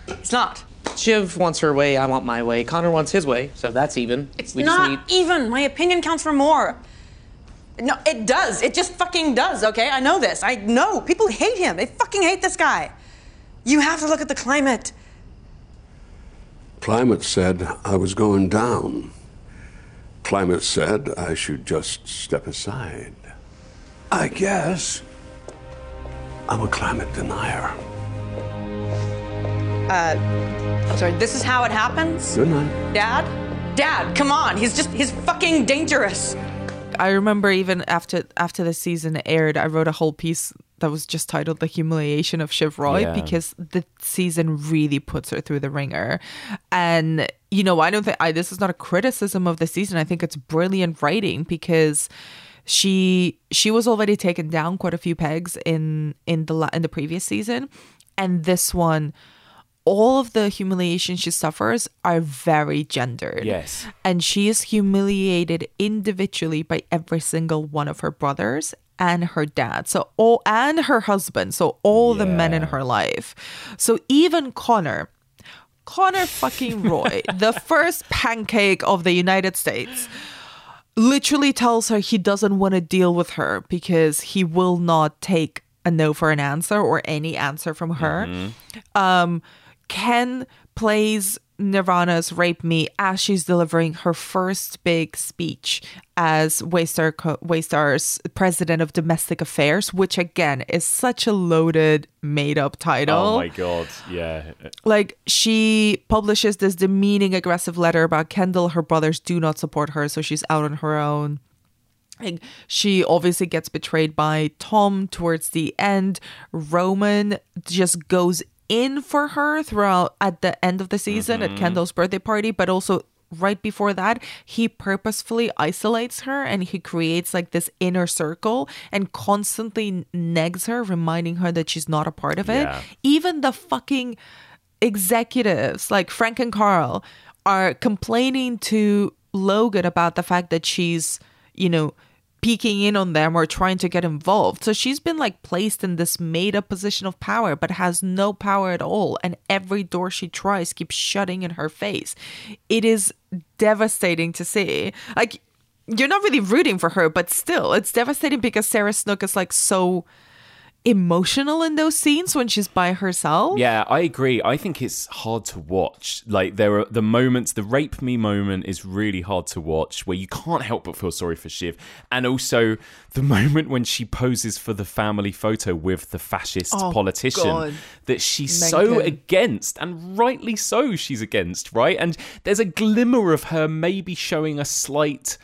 S9: He's not.
S3: Shiv wants her way, I want my way. Connor wants his way, so that's even.
S9: It's
S3: we
S9: not
S3: just need.
S9: even. My opinion counts for more. No, it does. It just fucking does, okay? I know this. I know. People hate him. They fucking hate this guy. You have to look at the climate.
S4: Climate said I was going down. Climate said I should just step aside. I guess I'm a climate denier.
S9: Uh, I'm sorry, this is how it happens?
S4: Good night.
S9: Dad? Dad, come on. He's just, he's fucking dangerous.
S2: I remember even after after the season aired, I wrote a whole piece that was just titled "The Humiliation of Shiv Roy"
S1: Yeah.
S2: because the season really puts her through the ringer. And you know, I don't think I this is not a criticism of the season. I think it's brilliant writing because she she was already taken down quite a few pegs in in the la- in the previous season, and this one. All of the humiliation she suffers are very gendered
S1: Yes.
S2: and she is humiliated individually by every single one of her brothers and her dad. So all and her husband. So all the men in her life. So even connor. Connor fucking roy the first pancake of the united states literally tells her he doesn't want to deal with her because he will not take a no for an answer or any answer from her. Um, Ken plays Nirvana's Rape Me as she's delivering her first big speech as Waystar, Co- Waystar's president of domestic affairs, which again is such a loaded, made up title.
S1: Oh my god, yeah.
S2: like she publishes this demeaning aggressive letter about kendall her brothers do not support her so she's out on her own. Like she obviously gets betrayed by tom towards the end. Roman just goes in for her throughout at the end of the season at mm-hmm. kendall's birthday party but also right before that he purposefully isolates her and he creates like this inner circle and constantly negs her reminding her that she's not a part of it
S1: Yeah.
S2: even the fucking executives like Frank and Carl are complaining to Logan about the fact that she's, you know, peeking in on them or trying to get involved. So she's been like placed in this made up position of power, but has no power at all. And every door she tries keeps shutting in her face. It is devastating to see. Like, you're not really rooting for her, but still, it's devastating because Sarah Snook is like so emotional in those scenes when she's by herself.
S1: Yeah, I agree. I think it's hard to watch. Like there are the moments, the rape me moment is really hard to watch where you can't help but feel sorry for Shiv. And also the moment when she poses for the family photo with the fascist
S2: Oh,
S1: politician
S2: God.
S1: that she's so against and rightly so she's against, right? And there's a glimmer of her maybe showing a slight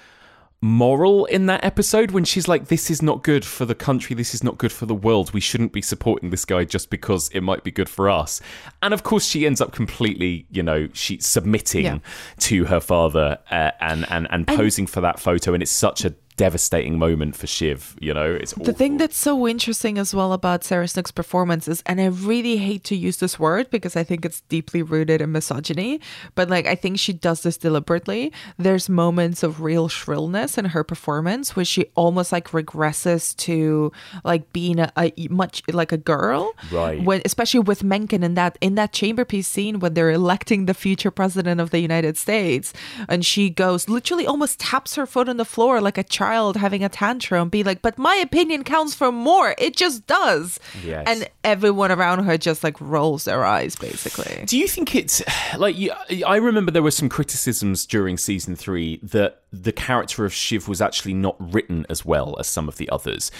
S1: moral in that episode when she's like this is not good for the country. This is not good for the world. We shouldn't be supporting this guy just because it might be good for us. And of course she ends up completely you know she submitting
S2: Yeah.
S1: to her father uh, and, and and posing for that photo. And it's such a devastating moment for Shiv you know it's
S2: The thing that's so interesting as well about Sarah Snook's performance is, and I really hate to use this word because I think it's deeply rooted in misogyny, but like I think she does this deliberately. There's moments of real shrillness in her performance where she almost like regresses to like being a, a much like a girl,
S1: Right.
S2: When especially with Mencken in that in that chamber piece scene when they're electing the future president of the United States, and she goes literally almost taps her foot on the floor like a child having a tantrum, be like, "But my opinion counts for more. It just does."
S1: Yes.
S2: And everyone around her just like rolls their eyes, basically.
S1: Do you think it's like you, I remember there were some criticisms during season three that the character of Shiv was actually not written as well as some of the others.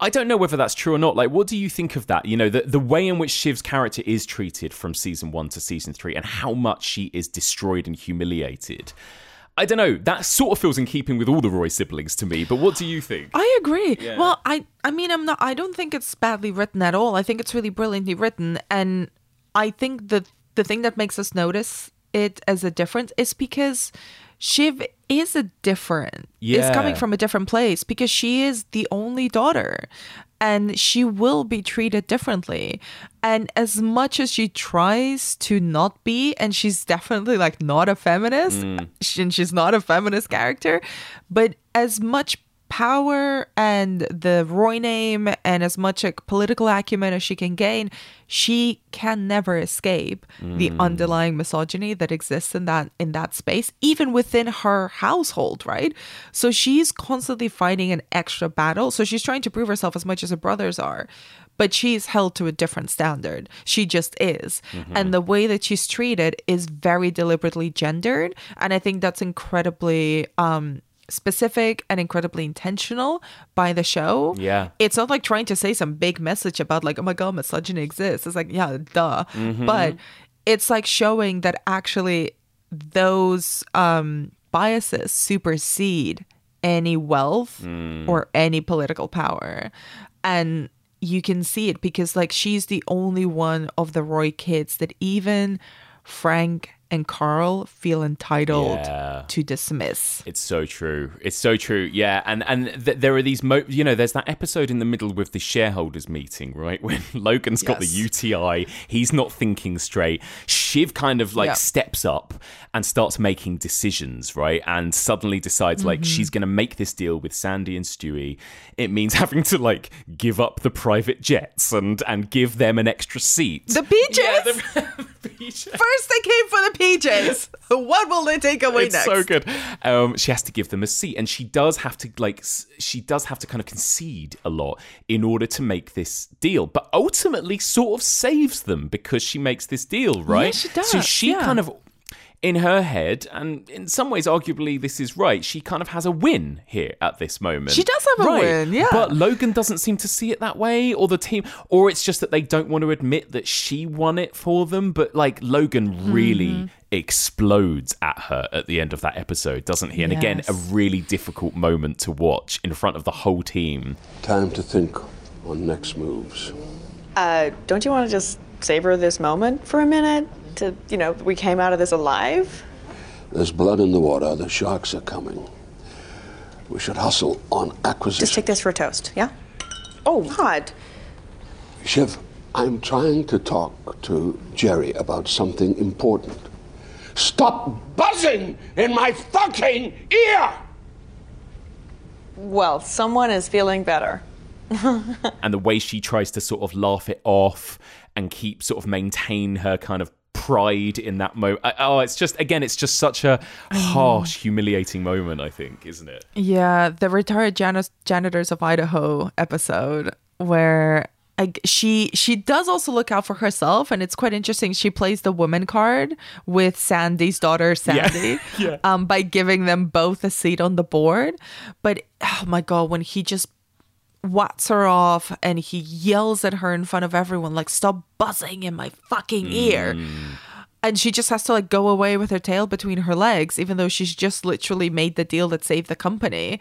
S1: I don't know whether that's true or not. Like, what do you think of that? You know, the, the way in which Shiv's character is treated from season one to season three and how much she is destroyed and humiliated. I don't know. That sort of feels in keeping with all the Roy siblings to me, but what do you think?
S2: I agree. Well, I I mean I'm not I don't think it's badly written at all. I think it's really brilliantly written and I think that the thing that makes us notice it as a difference is because Shiv is a different. Is coming from a different place because she is the only daughter and she will be treated differently. And as much as she tries to not be, and she's definitely like not a feminist, mm. she- and she's not a feminist character, but as much power and the Roy name and as much like, political acumen as she can gain, she can never escape the underlying misogyny that exists in that in that space, even within her household, right? So she's constantly fighting an extra battle. So she's trying to prove herself as much as her brothers are. But she's held to a different standard. She just is. And the way that she's treated is very deliberately gendered. And I think that's incredibly um specific and incredibly intentional by the show.
S1: Yeah.
S2: It's not like trying to say some big message about like, oh my god, misogyny exists. It's like, yeah, duh. But it's like showing that actually those um biases supersede any wealth or any political power. And you can see it because like she's the only one of the Roy kids that even Frank and Carl feel entitled
S1: Yeah.
S2: to dismiss.
S1: It's so true. It's so true. Yeah, and and th- there are these, mo- you know, there's that episode in the middle with the shareholders meeting, right? When Logan's got the UTI, he's not thinking straight. Shiv kind of like
S2: Yeah.
S1: steps up and starts making decisions, right? And suddenly decides like mm-hmm. she's going to make this deal with Sandy and Stewy. It means having to like give up the private jets and and give them an extra seat.
S2: The PJs?
S1: Yeah, the, the.
S2: First they came for the PJs. what will they take away
S1: it's
S2: next?
S1: so good. Um, she has to give them a seat, and she does have to like she does have to kind of concede a lot in order to make this deal, but ultimately sort of saves them because she makes this deal, right?
S2: she does.
S1: So she
S2: yeah.
S1: kind of. In her head, and in some ways, arguably, this is right. She kind of has a win here at this moment.
S2: She does have a
S1: Right.
S2: win, yeah.
S1: But Logan doesn't seem to see it that way, or the team, or it's just that they don't want to admit that she won it for them. But like Logan really
S2: Mm-hmm.
S1: explodes at her at the end of that episode, doesn't he? And again, a really difficult moment to watch in front of the whole team.
S4: Time to think on next moves.
S9: Uh, don't you want to just savor this moment for a minute? To, you know, we came out of this alive?
S4: There's blood in the water. The sharks are coming. We should hustle on acquisition.
S9: Just take this for a toast, yeah? Oh, God.
S4: Shiv, I'm trying to talk to Gerri about something important. Stop buzzing in my fucking ear!
S9: Well, someone is feeling better.
S1: And the way she tries to sort of laugh it off and keep sort of maintain her kind of pride in that moment. Oh, it's just again, it's just such a harsh, humiliating moment. I think, isn't it?
S2: Yeah, the retired Janus, janitors of Idaho episode where like she she does also look out for herself and it's quite interesting she plays the woman card with sandy's daughter sandy
S1: Yeah.
S2: um by giving them both a seat on the board but oh my god when he just whats her off and he yells at her in front of everyone like stop buzzing in my fucking ear. Mm. And she just has to like go away with her tail between her legs even though she's just literally made the deal that saved the company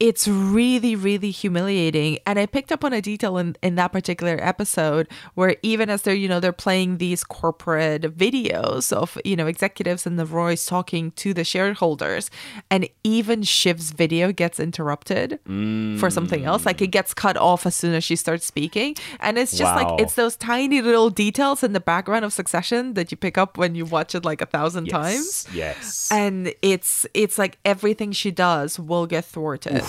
S2: it's really really humiliating. And i picked up on a detail in, in that particular episode where even as they're you know they're playing these corporate videos of you know executives and the roys talking to the shareholders and even shiv's video gets interrupted for something else. Like it mm. gets cut off as soon as she starts speaking. And it's just
S1: Wow.
S2: like it's those tiny little details in the background of succession that you pick up when you watch it like a thousand times.
S1: Yes.
S2: and it's it's like everything she does will get thwarted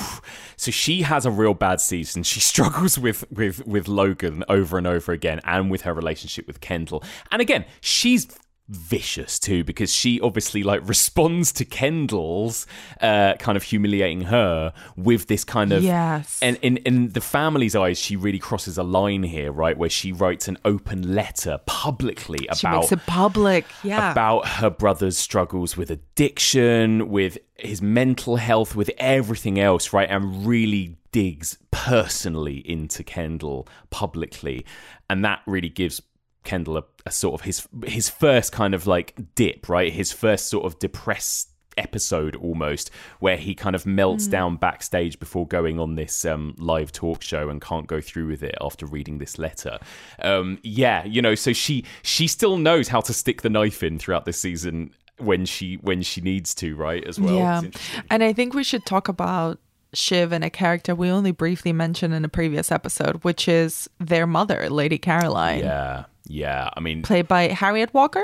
S1: So she has a real bad season. She struggles with with with Logan over and over again, and with her relationship with Kendall. And again, she's vicious too because she obviously like responds to Kendall's uh, kind of humiliating her with this kind of
S2: Yes.
S1: And in in the family's eyes, she really crosses a line here, right, where she writes an open letter publicly
S2: she
S1: about
S2: makes it public yeah
S1: about her brother's struggles with addiction, with his mental health, with everything else, right? And really digs personally into Kendall publicly. And that really gives Kendall a, a sort of his his first kind of like dip, right? His first sort of depressed episode almost where he kind of melts down backstage before going on this um, live talk show and can't go through with it after reading this letter. Um, yeah you know so she she still knows how to stick the knife in throughout this season when she when she needs to right as well.
S2: Yeah and i think we should talk about shiv and a character we only briefly mentioned in a previous episode which is their mother lady caroline.
S1: Yeah yeah i mean
S2: played by harriet walker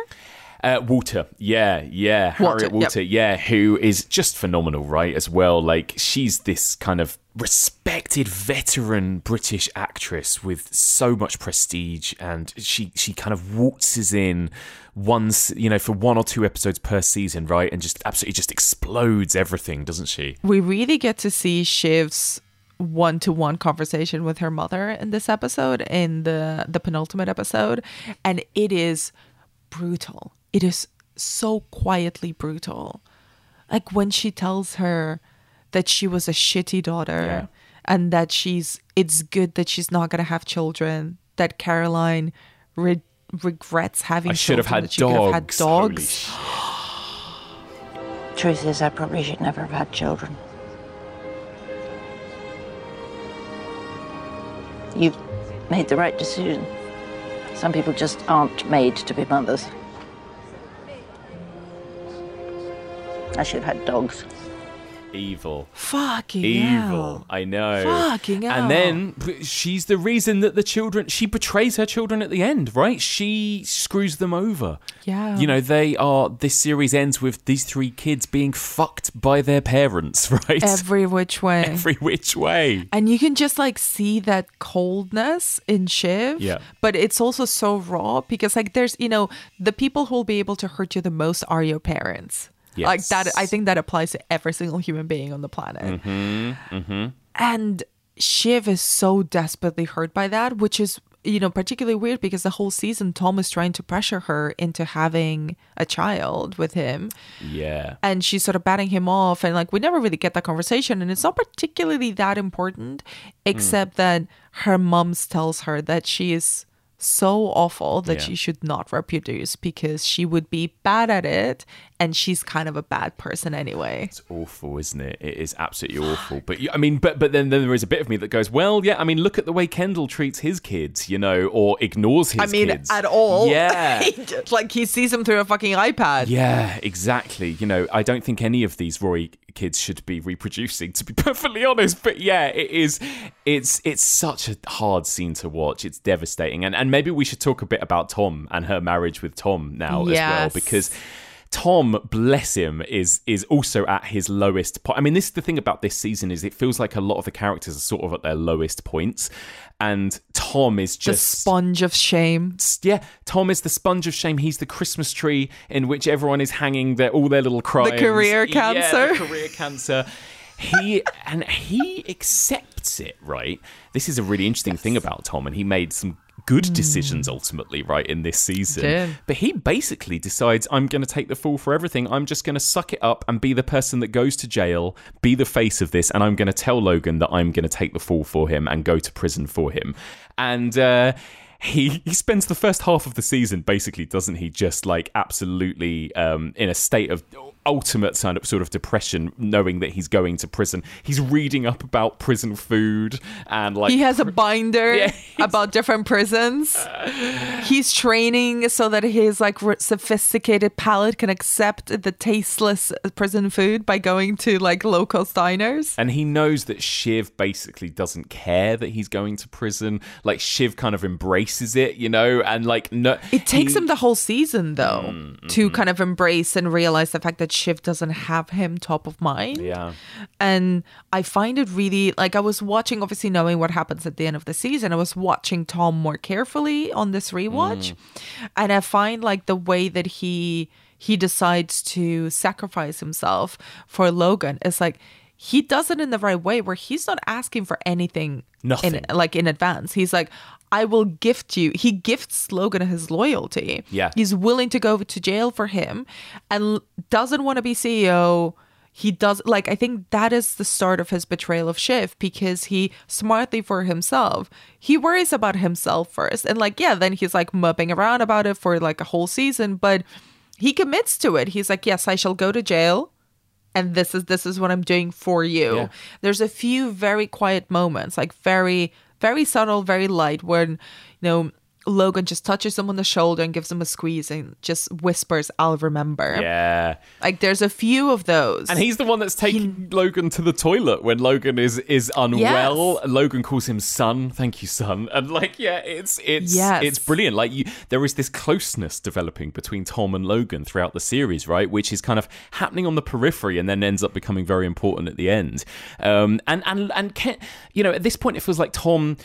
S1: Uh, Walter, yeah, yeah,
S2: Walter,
S1: Harriet Walter, yeah, who is just phenomenal, right? As well, like she's this kind of respected veteran British actress with so much prestige, and she she kind of waltzes in once, you know, for one or two episodes per season, right, and just absolutely just explodes everything, doesn't she?
S2: we really get to see shiv's one-to-one conversation with her mother in this episode in the the penultimate episode and it is brutal it is so quietly brutal like when she tells her that she was a shitty daughter
S1: Yeah.
S2: and that she's it's good that she's not going to have children that caroline re- regrets having
S1: I should have
S2: children,
S1: had
S2: that she could have had
S1: dogs. Holy sh-
S10: Truth is, I probably should never have had children. You've made the right decision. Some people just aren't made to be mothers. I should have had dogs.
S1: Evil.
S2: fucking
S1: evil.
S2: hell.
S1: I know.
S2: Fucking hell.
S1: And then she's the reason that the children she betrays her children at the end, right? She screws them over.
S2: Yeah.
S1: You know, they are this series ends with these three kids being fucked by their parents, right?
S2: every which way
S1: Every which way.
S2: and you can just like see that coldness in Shiv.
S1: Yeah.
S2: But it's also so raw because like there's you know the people who will be able to hurt you the most are your parents. Like that, I think that applies to every single human being on the planet.
S1: Mm-hmm.
S2: And Shiv is so desperately hurt by that, which is you know particularly weird because the whole season Tom is trying to pressure her into having a child with him
S1: Yeah.
S2: and she's sort of batting him off and like we never really get that conversation and it's not particularly that important except that her mums tells her that she is so awful that
S1: Yeah.
S2: she should not reproduce because she would be bad at it and she's kind of a bad person anyway
S1: It's awful, isn't it? It is absolutely awful. But I mean, but but then, then there is a bit of me that goes, well, yeah. I mean, look at the way Kendall treats his kids, you know, or ignores his
S2: i mean
S1: kids
S2: at all
S1: Yeah.
S2: Like he sees him through a fucking ipad
S1: Yeah, exactly. You know, I don't think any of these Roy kids should be reproducing, to be perfectly honest. But yeah, it is. It's it's such a hard scene to watch. It's devastating, and and maybe we should talk a bit about Tom and her marriage with Tom now as well, because. Tom, bless him, is is also at his lowest point. I mean, this is the thing about this season is it feels like a lot of the characters are sort of at their lowest points, and Tom is just the
S2: sponge of shame
S1: yeah, Tom is the sponge of shame. He's the Christmas tree in which everyone is hanging their all their little crimes.
S2: career
S1: Yeah,
S2: cancer.
S1: the career cancer. he and he accepts it, right? This is a really interesting thing about Tom, and he made some good decisions ultimately, right, in this season. But he basically decides, I'm going to take the fall for everything. I'm just going to suck it up and be the person that goes to jail, be the face of this, and I'm going to tell Logan that I'm going to take the fall for him and go to prison for him. And, uh, he, he spends the first half of the season basically doesn't he just like absolutely um, in a state of ultimate kind of sort of depression knowing that he's going to prison he's reading up about prison food and like
S2: he has a binder
S1: Yeah,
S2: about different prisons. He's training so that his like sophisticated palate can accept the tasteless prison food by going to like local diners.
S1: And he knows that Shiv basically doesn't care that he's going to prison. Like Shiv kind of embraces it, you know, and like no,
S2: It takes
S1: he-
S2: him the whole season though
S1: Mm,
S2: to
S1: mhm.
S2: kind of embrace and realize the fact that Shiv doesn't have him top of mind.
S1: Yeah.
S2: And I find it really like I was watching, obviously knowing what happens at the end of the season. I was watching Tom more carefully on this rewatch, mm. and I find like the way that he he decides to sacrifice himself for Logan is like he does it in the right way, where he's not asking for anything,
S1: Nothing.
S2: in, like in advance. He's like. I will gift you. He gifts Logan his loyalty.
S1: Yeah.
S2: He's willing to go to jail for him and doesn't want to be CEO. He does like I think that is the start of his betrayal of Shiv because he smartly for himself. He worries about himself first. And like yeah, then he's like mupping around about it for like a whole season, but he commits to it. He's like, "Yes, I shall go to jail." And this is this is what I'm doing for you.
S1: Yeah.
S2: There's a few very quiet moments, like very very subtle, very light when you know Logan just touches him on the shoulder and gives him a squeeze and just whispers, I'll remember.
S1: Yeah.
S2: Like there's a few of those.
S1: And he's the one that's taking Logan to the toilet when Logan is is unwell. Logan calls him son. Thank you, son. And like, yeah, it's it's
S2: Yes.
S1: it's brilliant. Like, you, there is this closeness developing between Tom and Logan throughout the series, right? Which is kind of happening on the periphery and then ends up becoming very important at the end. Um, and and and Ken, you know, at this point, it feels like Tom.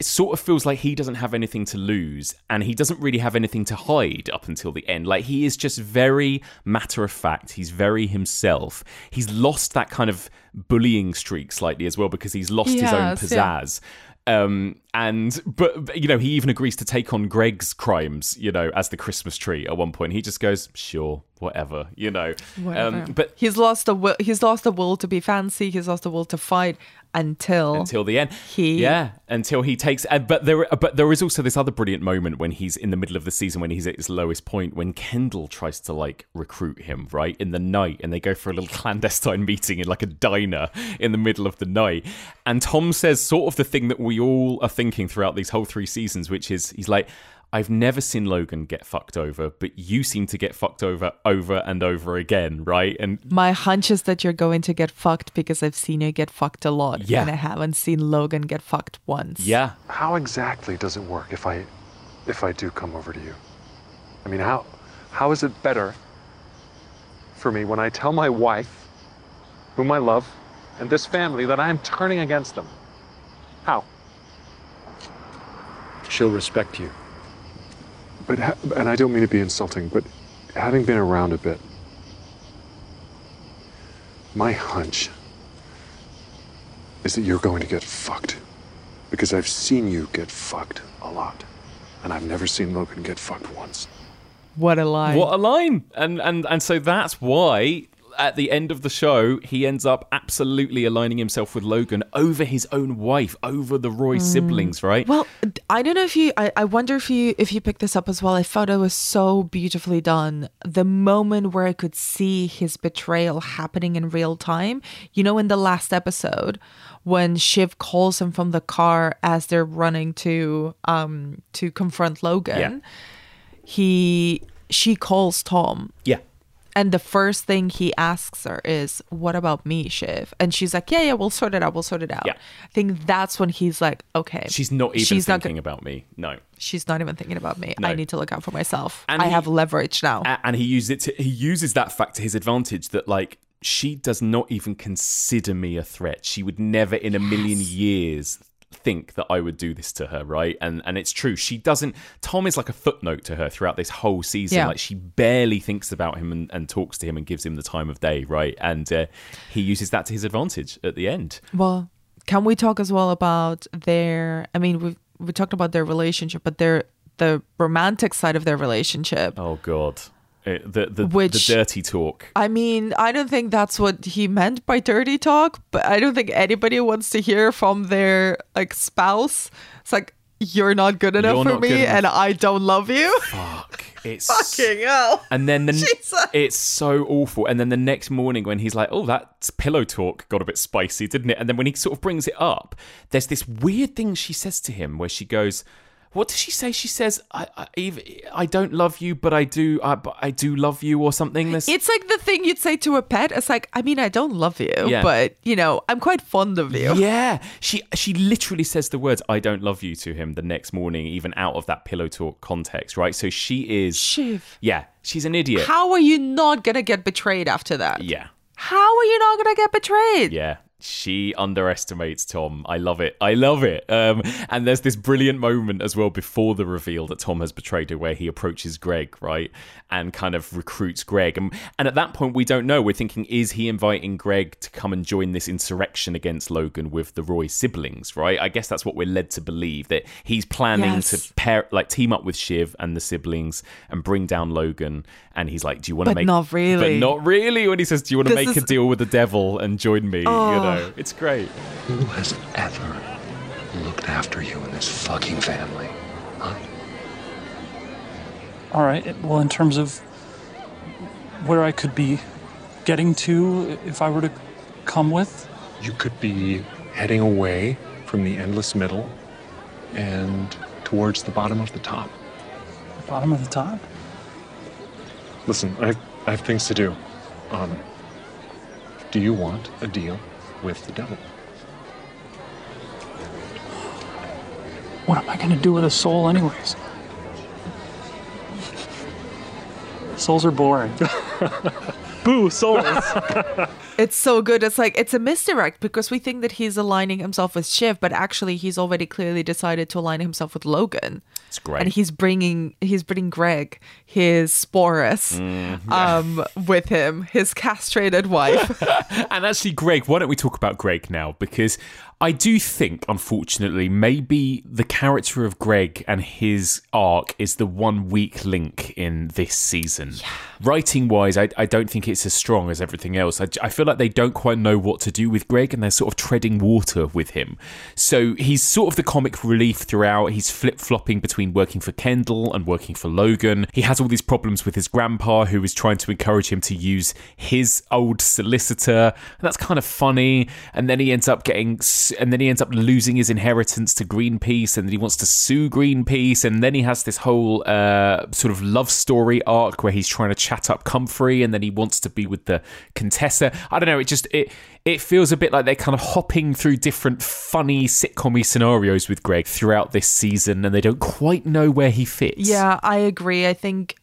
S1: It sort of feels like he doesn't have anything to lose and he doesn't really have anything to hide up until the end. Like he is just very matter of fact. He's very himself. He's lost that kind of bullying streak slightly as well because he's lost his own
S2: Yes, yeah.
S1: pizzazz. Um, and but, you know he even agrees to take on Greg's crimes, you know, as the Christmas tree at one point. He just goes, "Sure, whatever," you know.
S2: Whatever.
S1: Um, but
S2: he's lost the will he's lost the will to be fancy, he's lost the will to fight until
S1: until the end.
S2: He-
S1: yeah, until he takes. Uh, but there, but there is also this other brilliant moment when he's in the middle of the season when he's at his lowest point when Kendall tries to like recruit him right in the night, and they go for a little clandestine meeting in like a diner in the middle of the night, and Tom says sort of the thing that we all are thinking throughout these whole three seasons, which is he's like. I've never seen Logan get fucked over, but you seem to get fucked over over and over again, right? And
S2: my hunch is that you're going to get fucked because I've seen you get fucked a lot.
S1: Yeah.
S2: And I haven't seen Logan get fucked once.
S1: yeah,
S11: How exactly does it work if I if I do come over to you? I mean, how how is it better for me when I tell my wife, whom I love, and this family that I'm turning against them? How?
S5: She'll respect you.
S11: But and I don't mean to be insulting, but having been around a bit, my hunch is that you're going to get fucked. Because I've seen you get fucked a lot. And I've never seen Logan get fucked once.
S2: What a lie.
S1: What a line! And and and so that's why at the end of the show he ends up absolutely aligning himself with Logan over his own wife, over the Roy siblings, right?
S2: Well, I don't know if you. I, I wonder if you if you picked this up as well. I thought it was so beautifully done. The moment where I could see his betrayal happening in real time. You know, in the last episode, when Shiv calls him from the car as they're running to um to confront Logan, yeah. he she calls Tom.
S1: yeah.
S2: And the first thing he asks her is, What about me, Shiv? And she's like, Yeah, yeah, we'll sort it out. We'll sort it out.
S1: Yeah.
S2: I think that's when he's like, Okay.
S1: She's not even
S2: she's not
S1: thinking
S2: go-
S1: about me. No.
S2: she's not even thinking about me.
S1: No.
S2: I need to look out for myself.
S1: And
S2: I
S1: he-
S2: have leverage now.
S1: And he uses it to, he uses that fact to his advantage that like she does not even consider me a threat. She would never in a million years think that I would do this to her, right? And and it's true. She doesn't. Tom is like a footnote to her throughout this whole season.
S2: Yeah.
S1: Like she barely thinks about him and, and talks to him and gives him the time of day, right? And uh, he uses that to his advantage at the end.
S2: Well, can we talk as well about their? I mean, we we talked about their relationship, but their the romantic side of their relationship.
S1: Oh God, Uh, the the,
S2: Which-
S1: the dirty talk.
S2: I mean, I don't think that's what he meant by dirty talk, but I don't think anybody wants to hear from their like spouse. It's like you're not good enough
S1: You're
S2: for me,
S1: enough.
S2: and I don't love you.
S1: Fuck. It's
S2: Fucking hell.
S1: And then the
S2: Jesus.
S1: it's so awful. And then the next morning when he's like, "Oh, that pillow talk got a bit spicy, didn't it?" And then when he sort of brings it up, there's this weird thing she says to him where she goes, "What does she say?" She says, "I, I, Eve, I don't love you, but I do, I, but I do love you," or something. This,
S2: It's like the thing you'd say to a pet. It's like, I mean, I don't love you,
S1: Yeah.
S2: but you know, I'm quite fond of you.
S1: Yeah, she she literally says the words "I don't love you" to him the next morning, even out of that pillow talk context, right? So she is,
S2: Shiv.
S1: yeah, she's an idiot.
S2: How are you not gonna get betrayed after that?
S1: Yeah,
S2: How are you not gonna get betrayed?
S1: Yeah, she underestimates Tom. I love it. I love it. Um, and there's this brilliant moment as well before the reveal that Tom has betrayed her, where he approaches Greg, right, and kind of recruits Greg. And, and at that point, we don't know. We're thinking, is he inviting Greg to come and join this insurrection against Logan with the Roy siblings, right? I guess that's what we're led to believe that he's planning
S2: Yes.
S1: to pair, like, team up with Shiv and the siblings and bring down Logan. And he's like, "Do you want to make.
S2: But not really.
S1: But not really. When he says, "Do you want to make a deal with the devil and join me?" You
S2: Oh.
S1: Know, it's great.
S11: Who has ever looked after you in this fucking family?
S8: All right. Well, in terms of where I could be getting to if I were to come with,
S11: You could be heading away from the endless middle and towards the bottom of the top.
S8: the bottom of the top.
S11: Listen, I have, I have things to do. Um, do you want a deal with the devil?
S8: What am I going to do with a soul, anyways? Souls are boring. Boo, souls.
S2: It's so good. It's like it's a misdirect because we think that he's aligning himself with Shiv, but actually he's already clearly decided to align himself with Logan.
S1: It's great.
S2: And he's bringing he's bringing Greg, his sporus,
S1: Mm,
S2: um, with him, his castrated wife.
S1: and actually, Greg, why don't we talk about Greg now? Because I do think, unfortunately, maybe the character of Greg and his arc is the one weak link in this season. Writing wise, I, I don't think it's as strong as everything else. I, I feel like they don't quite know what to do with Greg and they're sort of treading water with him. So he's sort of the comic relief throughout. He's flip flopping between working for Kendall and working for Logan. He has all these problems with his grandpa, who is trying to encourage him to use his old solicitor. And that's kind of funny. And then he ends up getting, s- and then he ends up losing his inheritance to Greenpeace, and then he wants to sue Greenpeace. And then he has this whole uh, sort of love story arc where he's trying to chat up Comfrey, and then he wants to be with the Contessa. I don't know. It just it it feels a bit like they're kind of hopping through different funny sitcom scenarios with Greg throughout this season, and they don't quite know where he fits.
S2: Yeah, I agree. I think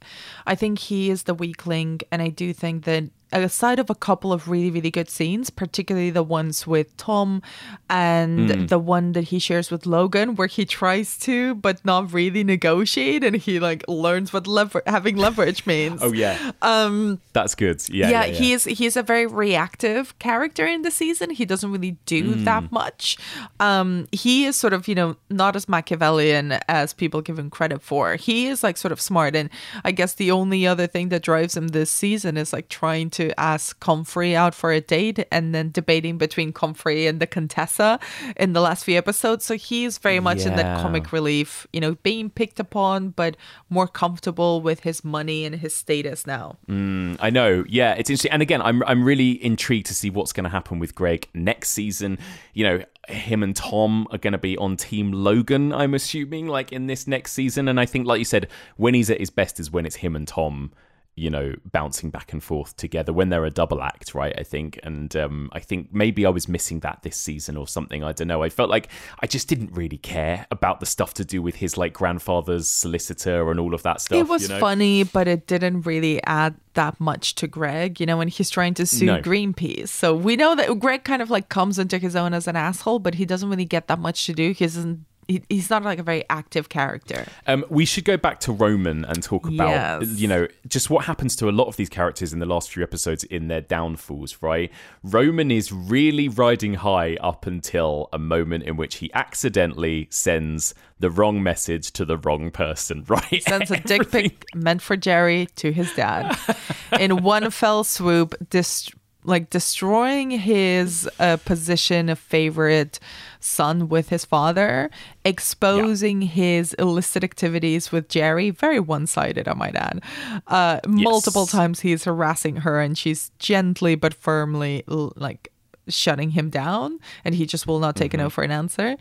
S2: I think he is the weak link and I do think that aside of a couple of really really good scenes, particularly the ones with Tom and
S1: Mm.
S2: the one that he shares with Logan where he tries to but not really negotiate and he like learns what lever- having leverage means.
S1: Oh yeah,
S2: Um
S1: that's good. Yeah,
S2: yeah,
S1: yeah, yeah.
S2: he is he's a very reactive character in the season. He doesn't really do
S1: Mm.
S2: that much. Um, he is sort of you know not as Machiavellian as people give him credit for. He is like sort of smart, and I guess the only other thing that drives him this season is like trying to ask Comfrey out for a date, and then debating between Comfrey and the Contessa in the last few episodes. So he's very much in that comic relief, you know, being picked upon, but more comfortable with his money and his status now.
S1: Mm, I know. Yeah, it's interesting. And again, I'm I'm really intrigued to see what's going to happen with Greg next season. You know, him and Tom are going to be on Team Logan. I'm assuming, like in this next season. And I think, like you said, when he's at his best is when it's him and Tom you know, bouncing back and forth together when they're a double act, right? I think. And um, I think maybe I was missing that this season or something. I don't know. I felt like I just didn't really care about the stuff to do with his like grandfather's solicitor and all of that stuff.
S2: it was
S1: you know?
S2: funny, but it didn't really add that much to Greg, you know, when he's trying to sue
S1: No.
S2: Greenpeace. So we know that Greg kind of like comes into his own as an asshole, but he doesn't really get that much to do. He doesn't. He, he's not like a very active character.
S1: Um, we should go back to Roman and talk about,
S2: Yes.
S1: you know, just what happens to a lot of these characters in the last few episodes in their downfalls, right? Roman is really riding high up until a moment in which he accidentally sends the wrong message to the wrong person, right?
S2: Sends a dick pic meant for Gerri to his dad in one fell swoop, dist- like destroying his uh, position of favorite son with his father, exposing his illicit activities with Gerri. Very one sided, I might add. Uh, Multiple times he's harassing her, and she's gently but firmly like shutting him down, and he just will not take a no for an answer.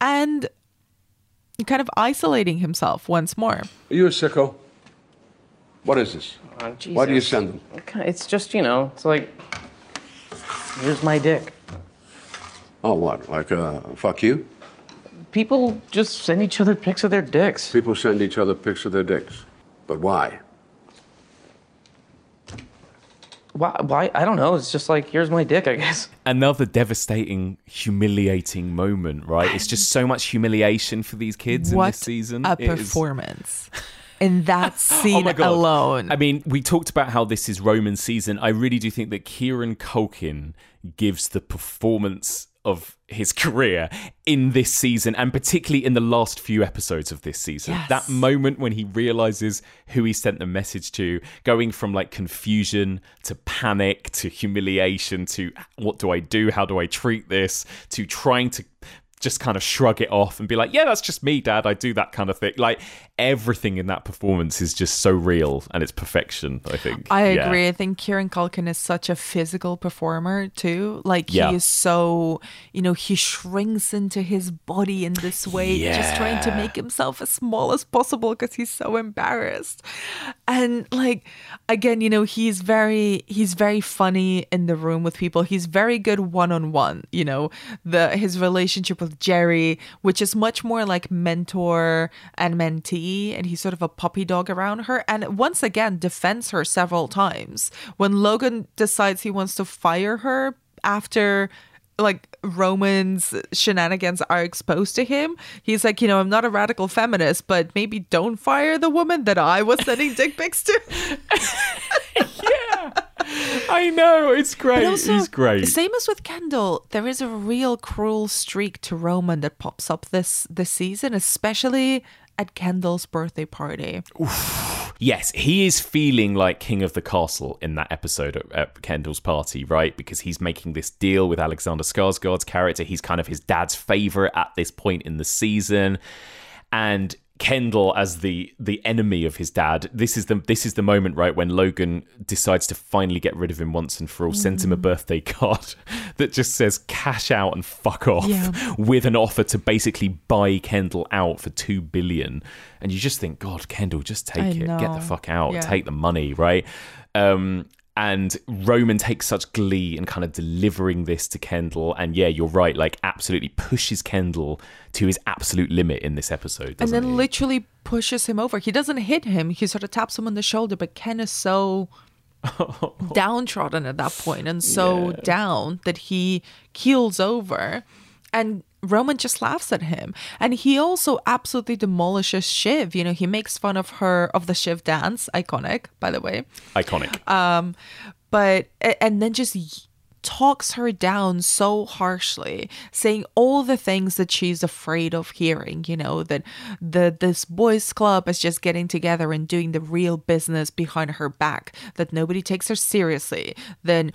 S2: And kind of isolating himself once more.
S4: Are you a sicko? What is this?
S3: Uh,
S4: Why do you send them?
S3: It's just, you know, it's like, here's my dick.
S4: Oh, what? Like, uh, fuck you?
S3: People just send each other pics of their dicks.
S4: People send each other pics of their dicks. But why?
S3: Why? Why? I don't know. It's just like, here's my dick, I guess.
S1: Another devastating, humiliating moment, right? It's just so much humiliation for these kids in this season.
S2: a
S1: It is-
S2: performance in that scene
S1: Oh
S2: alone.
S1: I mean, we talked about how this is Roman season. I really do think that Kieran Culkin gives the performance of his career in this season and particularly in the last few episodes of this season.
S2: Yes.
S1: That moment when he realizes who he sent the message to, going from like confusion to panic to humiliation to what do I do? How do I treat this? to trying to just kind of shrug it off and be like, yeah, that's just me, dad. I do that kind of thing. Like everything in that performance is just so real and it's perfection, I think.
S2: I
S1: Yeah.
S2: agree. I think Kieran Culkin is such a physical performer too. Like
S1: Yeah.
S2: he is so, you know, he shrinks into his body in this way, just trying to make himself as small as possible because he's so embarrassed. And like again, you know, he's very he's very funny in the room with people. He's very good one on one. You know, the his relationship with Gerri, which is much more like mentor and mentee, and he's sort of a puppy dog around her. And once again, defends her several times. When Logan decides he wants to fire her after like Roman's shenanigans are exposed to him, he's like, you know, I'm not a radical feminist, but maybe don't fire the woman that I was sending dick pics to. Yeah.
S1: I know, it's great.
S2: Also,
S1: He's great.
S2: Same as with Kendall, there is a real cruel streak to Roman that pops up this this season, especially at Kendall's birthday party.
S1: Yes, he is feeling like king of the castle in that episode at, at Kendall's party, right? Because he's making this deal with Alexander Skarsgård's character. He's kind of his dad's favorite at this point in the season, and Kendall as the the enemy of his dad. This is the this is the moment, right, when Logan decides to finally get rid of him once and for all. Sends him a birthday card that just says "cash out and fuck off,"
S2: Yeah.
S1: with an offer to basically buy Kendall out for two billion. And you just think, God, Kendall, just take
S2: I
S1: it, get the fuck out,
S2: Yeah.
S1: take the money, right? Um, and Roman takes such glee in kind of delivering this to Kendall, and yeah, you're right, like absolutely pushes Kendall to his absolute limit in this episode,
S2: and then
S1: he?
S2: literally pushes him over. He doesn't hit him. He sort of taps him on the shoulder, but Ken is so downtrodden at that point and so down that he keels over and Roman just laughs at him. And he also absolutely demolishes Shiv. You know, he makes fun of her of the Shiv dance, iconic, by the way.
S1: Iconic.
S2: Um, but and then just talks her down so harshly, saying all the things that she's afraid of hearing. You know that the this boys' club is just getting together and doing the real business behind her back. That nobody takes her seriously. Then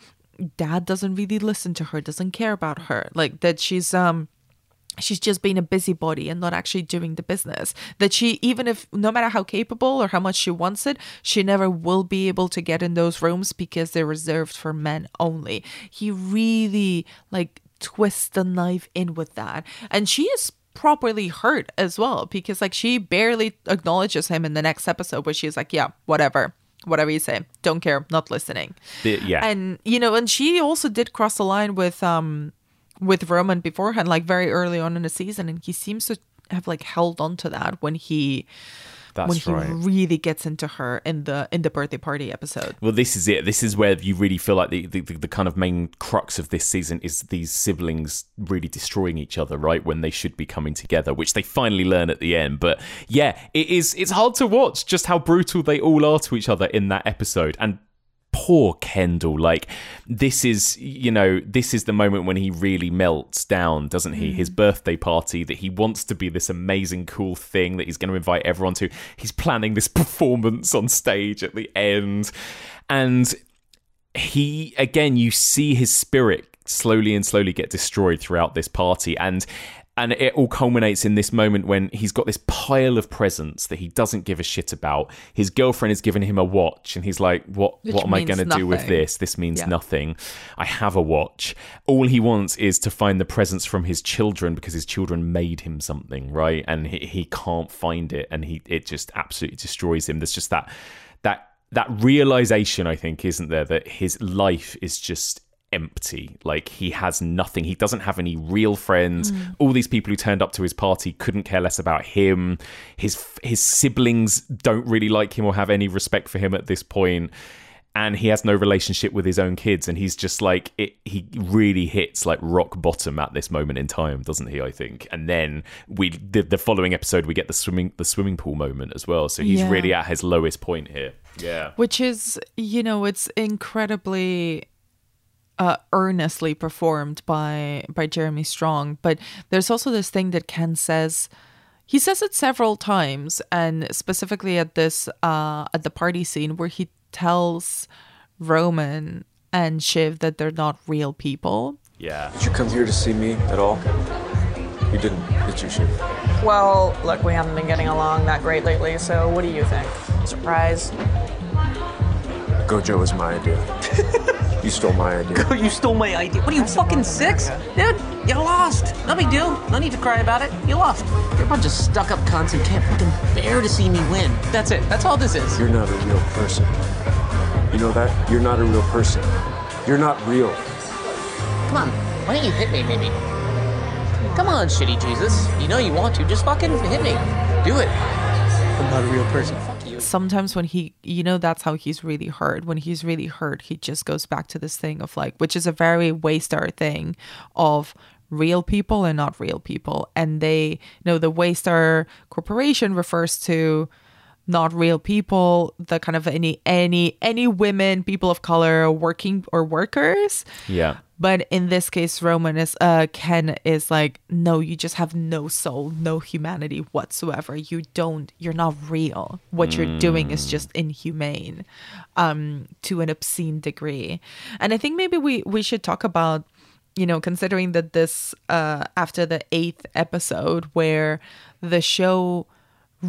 S2: dad doesn't really listen to her, doesn't care about her. Like that she's um she's just being a busybody and not actually doing the business. That she, even if no matter how capable or how much she wants it, she never will be able to get in those rooms because they're reserved for men only. He really like twists the knife in with that. And she is properly hurt as well because like she barely acknowledges him in the next episode where she's like, yeah, whatever. whatever you say, don't care, not listening.
S1: The- yeah.
S2: And you know, and she also did cross the line with um with Roman beforehand, like very early on in the season, and he seems to have like held on to that when he
S1: That's
S2: when he
S1: right.
S2: really gets into her in the in the birthday party episode.
S1: Well, this is it. This is where you really feel like the, the, the kind of main crux of this season is these siblings really destroying each other, right? When they should be coming together, which they finally learn at the end. But yeah, it is. It's hard to watch just how brutal they all are to each other in that episode. And poor Kendall, like this is, you know, this is the moment when he really melts down, doesn't he? His mm. birthday party that he wants to be this amazing, cool thing that he's going to invite everyone to. He's planning this performance on stage at the end. And he again you see his spirit slowly and slowly get destroyed throughout this party and and it all culminates in this moment when he's got this pile of presents that he doesn't give a shit about. His girlfriend is giving him a watch, and he's like, "What?
S2: Which
S1: what am I going to do with this? This means
S2: Yeah.
S1: nothing. I have a watch. All he wants is to find the presents from his children because his children made him something, right? And he, he can't find it, and he it just absolutely destroys him. There's just that that that realization, I think, isn't there, that his life is just empty. Like he has nothing. He doesn't have any real friends.
S2: Mm.
S1: All these people who turned up to his party couldn't care less about him. His his siblings don't really like him or have any respect for him at this point. And he has no relationship with his own kids, and he's just like it. He really hits like rock bottom at this moment in time, doesn't he? I think, and then we the, the following episode we get the swimming the swimming pool moment as well. So he's
S2: Yeah.
S1: really at his lowest point here. Yeah,
S2: which is you know it's incredibly uh, earnestly performed by by Jeremy Strong. But there's also this thing that Ken says. He says it several times, and specifically at this uh, at the party scene where he tells Roman and Shiv that they're not real people.
S1: yeah.
S12: Did you come here to see me at all? You didn't, did you, Shiv?
S9: Well, look, we haven't been getting along that great lately, so what do you think? Surprise?
S12: Gojo was my idea. you stole my idea.
S3: you stole my idea. What are you, fucking six? Dude, you lost. No big deal. No need to cry about it. You lost. You're a bunch of stuck up cunts who can't fucking bear to see me win. That's it. That's all this is.
S12: You're not a real person. You know that? You're not a real person. You're not real.
S3: Come on. Why don't you hit me, maybe? Come on, shitty Jesus. You know you want to. Just fucking hit me. Do it. I'm not a real person.
S2: Sometimes when he you know that's how he's really hurt. When he's really hurt he just goes back to this thing of like which is a very waystar thing of real people and not real people. And they you know the waystar corporation refers to not real people the kind of any any any women people of color working or workers.
S1: Yeah.
S2: But in this case, Roman is uh Ken is like, no, you just have no soul, no humanity whatsoever. You don't you're not real. What you're doing is just inhumane, um, to an obscene degree. And I think maybe we we should talk about you know, considering that this uh after the eighth episode where the show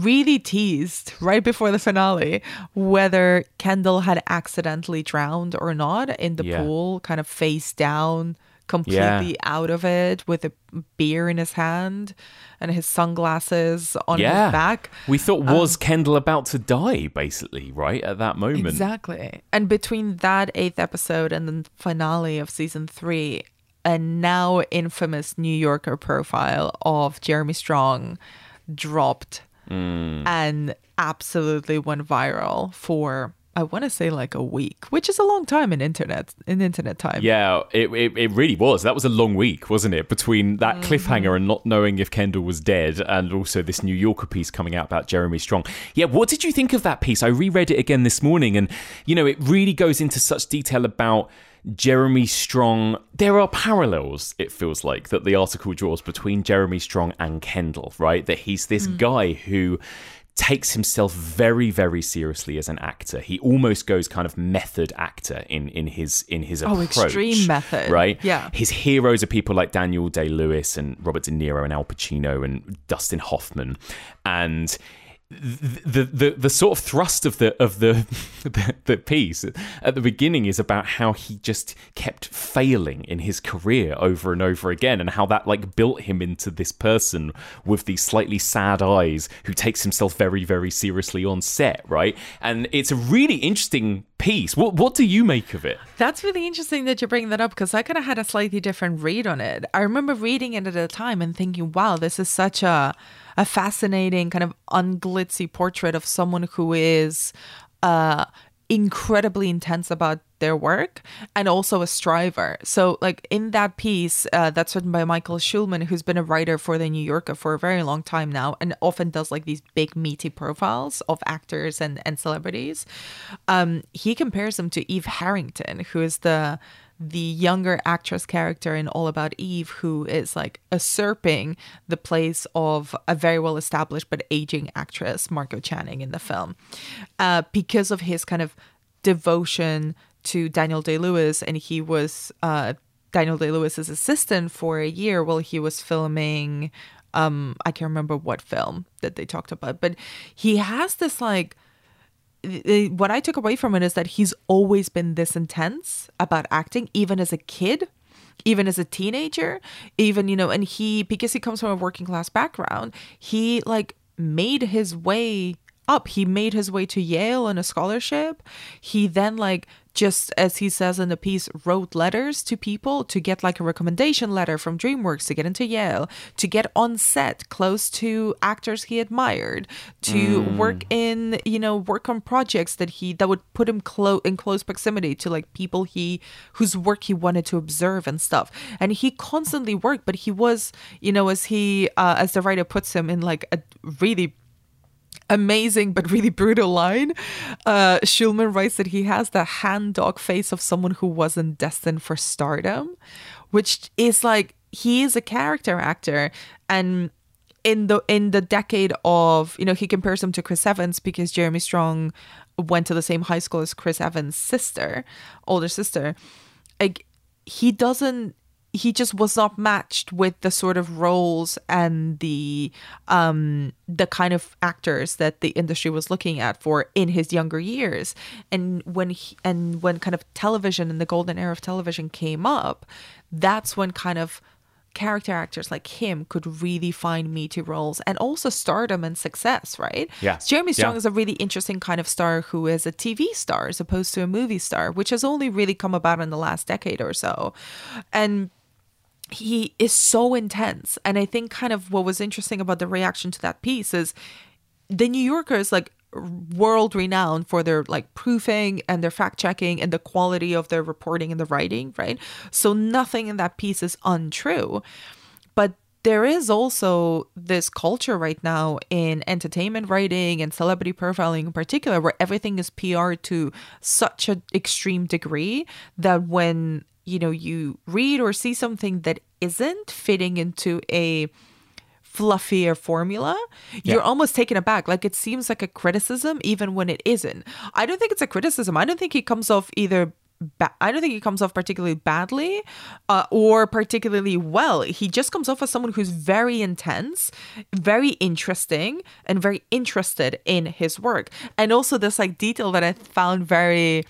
S2: really teased right before the finale whether Kendall had accidentally drowned or not in the
S1: Yeah.
S2: pool, kind of face down, completely out of it with a beer in his hand and his sunglasses on
S1: yeah.
S2: his back.
S1: We thought um, was Kendall about to die, basically, right at that moment.
S2: Exactly. And between that eighth episode and the finale of season three, a now infamous New Yorker profile of Jeremy Strong dropped
S1: Mm.
S2: and absolutely went viral for I want to say like a week, which is a long time in internet in internet time.
S1: Yeah, it, it, it really was. That was a long week, wasn't it? Between that cliffhanger and not knowing if Kendall was dead, and also this New Yorker piece coming out about Jeremy Strong. Yeah, what did you think of that piece? I reread it again this morning, and you know, it really goes into such detail about Jeremy Strong. There are parallels, it feels like, that the article draws between Jeremy Strong and Kendall, right? That he's this hmm. guy who takes himself very very seriously as an actor he almost goes kind of method actor in in his in his
S2: oh,
S1: approach Oh,
S2: extreme method.
S1: right
S2: Yeah.
S1: his heroes are people like Daniel Day Lewis and Robert De Niro and Al Pacino and Dustin Hoffman and the, the the sort of thrust of the of the, the the piece at the beginning is about how he just kept failing in his career over and over again and how that like built him into this person with these slightly sad eyes who takes himself very very seriously on set right? And it's a really interesting piece what what do you make of it
S2: That's really interesting that you bring that up because I kind of had a slightly different read on it. I remember reading it at the time and thinking, wow, this is such a a fascinating kind of unglitzy portrait of someone who is uh incredibly intense about their work and also a striver. So like in that piece uh, that's written by Michael Schulman who's been a writer for the New Yorker for a very long time now and often does like these big meaty profiles of actors and and celebrities. Um he compares them to Eve Harrington who is the the younger actress character in All About Eve, who is like usurping the place of a very well established but aging actress, Margo Channing, in the film, uh, because of his kind of devotion to Daniel Day Lewis. And he was uh, Daniel Day Lewis's assistant for a year while he was filming. Um, I can't remember what film that they talked about, but he has this like what I took away from it is that he's always been this intense about acting, even as a kid, even as a teenager, even, you know, and he, because he comes from a working class background, he like made his way up. He made his way to Yale on a scholarship. He then like just as he says in the piece wrote letters to people to get like a recommendation letter from DreamWorks to get into Yale, to get on set close to actors he admired, to
S13: Mm.
S2: work in, you know, work on projects that he that would put him close in close proximity to like people he whose work he wanted to observe and stuff. And he constantly worked, but he was, you know, as he uh, as the writer puts him in like a really amazing but really brutal line. Uh, Schulman writes that he has the hand dog face of someone who wasn't destined for stardom, which is like he is a character actor and in the in the decade of you know he compares him to Chris Evans because Jeremy Strong went to the same high school as Chris Evans' sister, older sister. Like he doesn't he just was not matched with the sort of roles and the um the kind of actors that the industry was looking at for in his younger years and when he, and when kind of television and the golden era of television came up that's when kind of character actors like him could really find meaty roles and also stardom and success, right?
S1: Yeah.
S2: Jeremy Strong
S1: Yeah.
S2: is a really interesting kind of star who is a TV star as opposed to a movie star, which has only really come about in the last decade or so. And he is so intense. And I think kind of what was interesting about the reaction to that piece is the New Yorker is like world renowned for their like proofing and their fact checking and the quality of their reporting and the writing, right? So nothing in that piece is untrue. But there is also this culture right now in entertainment writing and celebrity profiling in particular where everything is PR to such an extreme degree that when you know you read or see something that isn't fitting into a fluffier formula, you're almost taken aback. Like it seems like a criticism, even when it isn't. I don't think it's a criticism. I don't think he comes off either. Ba- I don't think he comes off particularly badly uh, or particularly well. He just comes off as someone who's very intense, very interesting, and very interested in his work. And also, this like detail that I found very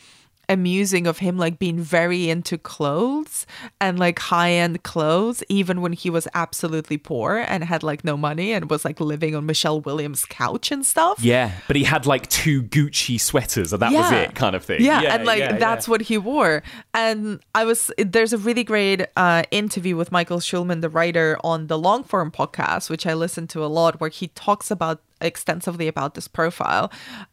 S2: amusing of him like being very into clothes and like high-end clothes even when he was absolutely poor and had like no money and was like living on Michelle Williams couch and stuff.
S1: Yeah, but he had like two Gucci sweaters, and that was it, kind of thing.
S2: Yeah, and like
S1: yeah,
S2: that's
S1: yeah.
S2: what he wore. And I was there's a really great uh, interview with Michael Schulman, the writer, on the Long Form podcast, which I listen to a lot, where he talks about extensively about this profile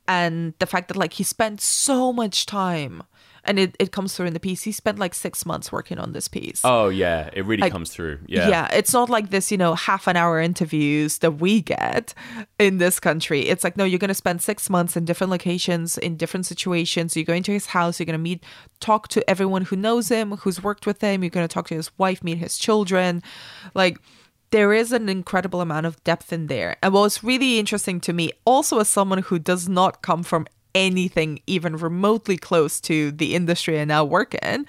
S2: and the fact that like he spent so much time and it, it comes through in the piece he spent like six months working on this piece
S1: Oh yeah, it really
S2: Like,
S1: comes through. Yeah. Yeah.
S2: It's not like this, you know, half an hour interviews that we get in this country. It's like, no, you're going to spend six months in different locations, in different situations. You're going to his house, you're going to meet, talk to everyone who knows him, who's worked with him. You're going to talk to his wife, meet his children. Like, there is an incredible amount of depth in there. And what's really interesting to me, also as someone who does not come from anything even remotely close to the industry I now work in,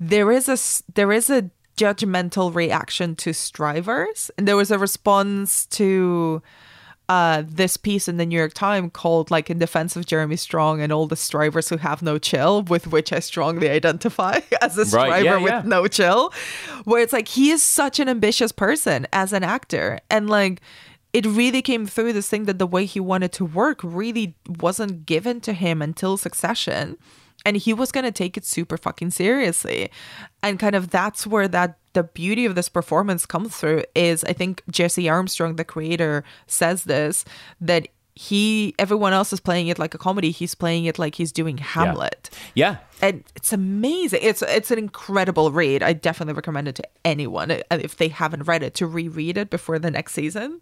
S2: there is a there is a judgmental reaction to strivers, and there was a response to uh, this piece in the New York Times called like in defense of Jeremy Strong and all the strivers who have no chill, with which I strongly identify as a striver
S1: Right, yeah,
S2: with
S1: yeah.
S2: no chill, where it's like he is such an ambitious person as an actor, and like it really came through this thing that the way he wanted to work really wasn't given to him until Succession. And he was going to take it super fucking seriously. And kind of that's where that the beauty of this performance comes through is I think Jesse Armstrong, the creator, says this that he everyone else is playing it like a comedy. He's playing it like he's doing Hamlet.
S1: Yeah.
S2: And it's amazing. It's it's an incredible read. I definitely recommend it to anyone uh, if they haven't read it to reread it before the next season.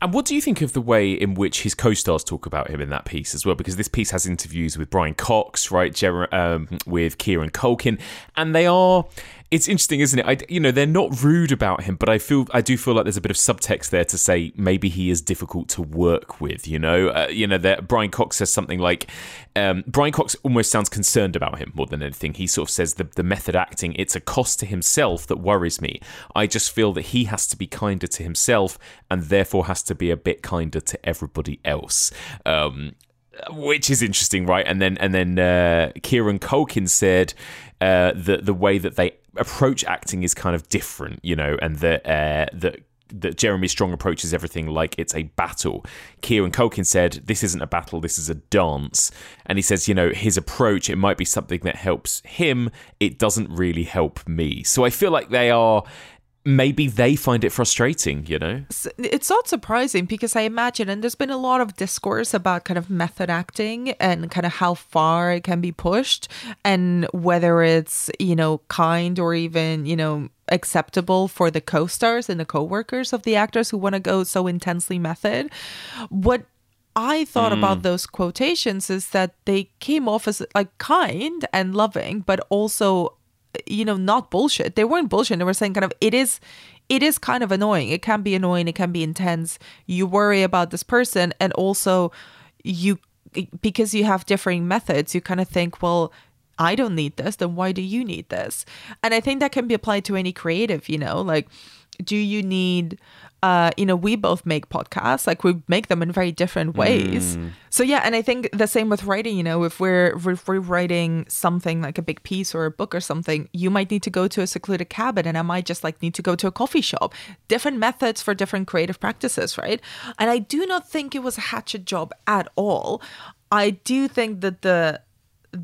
S1: And what do you think of the way in which his co-stars talk about him in that piece as well? Because this piece has interviews with Brian Cox, right, Ger- um, with Kieran Culkin, and they are. It's interesting, isn't it? I, you know, they're not rude about him, but I feel I do feel like there's a bit of subtext there to say maybe he is difficult to work with. You know, uh, you know that Brian Cox says something like, um, Brian Cox almost sounds concerned about him more than anything. He sort of says the the method acting it's a cost to himself that worries me. I just feel that he has to be kinder to himself and therefore has to be a bit kinder to everybody else. Um, which is interesting, right? And then and then uh, Kieran Culkin said uh, that the way that they approach acting is kind of different, you know, and that uh, that that Jeremy Strong approaches everything like it's a battle. Kieran Culkin said, This isn't a battle, this is a dance. And he says, you know, his approach, it might be something that helps him, it doesn't really help me. So I feel like they are. Maybe they find it frustrating, you know?
S2: It's- not surprising because I imagine, and there's been a lot of discourse about kind of method acting and kind of how far it can be pushed and whether it's, you know, kind or even, you know, acceptable for the co stars and the co workers of the actors who want to go so intensely method. What I thought about hmm. those quotations is that they came off as like kind and loving, but also, you know, not bullshit. They weren't bullshit. They were saying kind of it is it is kind of annoying. It can be annoying, it can be intense. You worry about this person and also you because you have differing methods, you kind of think, well, I don't need this, then why do you need this? And I think that can be applied to any creative, you know, like do you need uh you know we both make podcasts like we make them in very different ways.
S1: Mm.
S2: so yeah and i think the same with writing you know if we're if we're writing something like a big piece or a book or something you might need to go to a secluded cabin and i might just like need to go to a coffee shop. Different methods for different creative practices right? And i do not think it was a hatchet job at all. I do think that the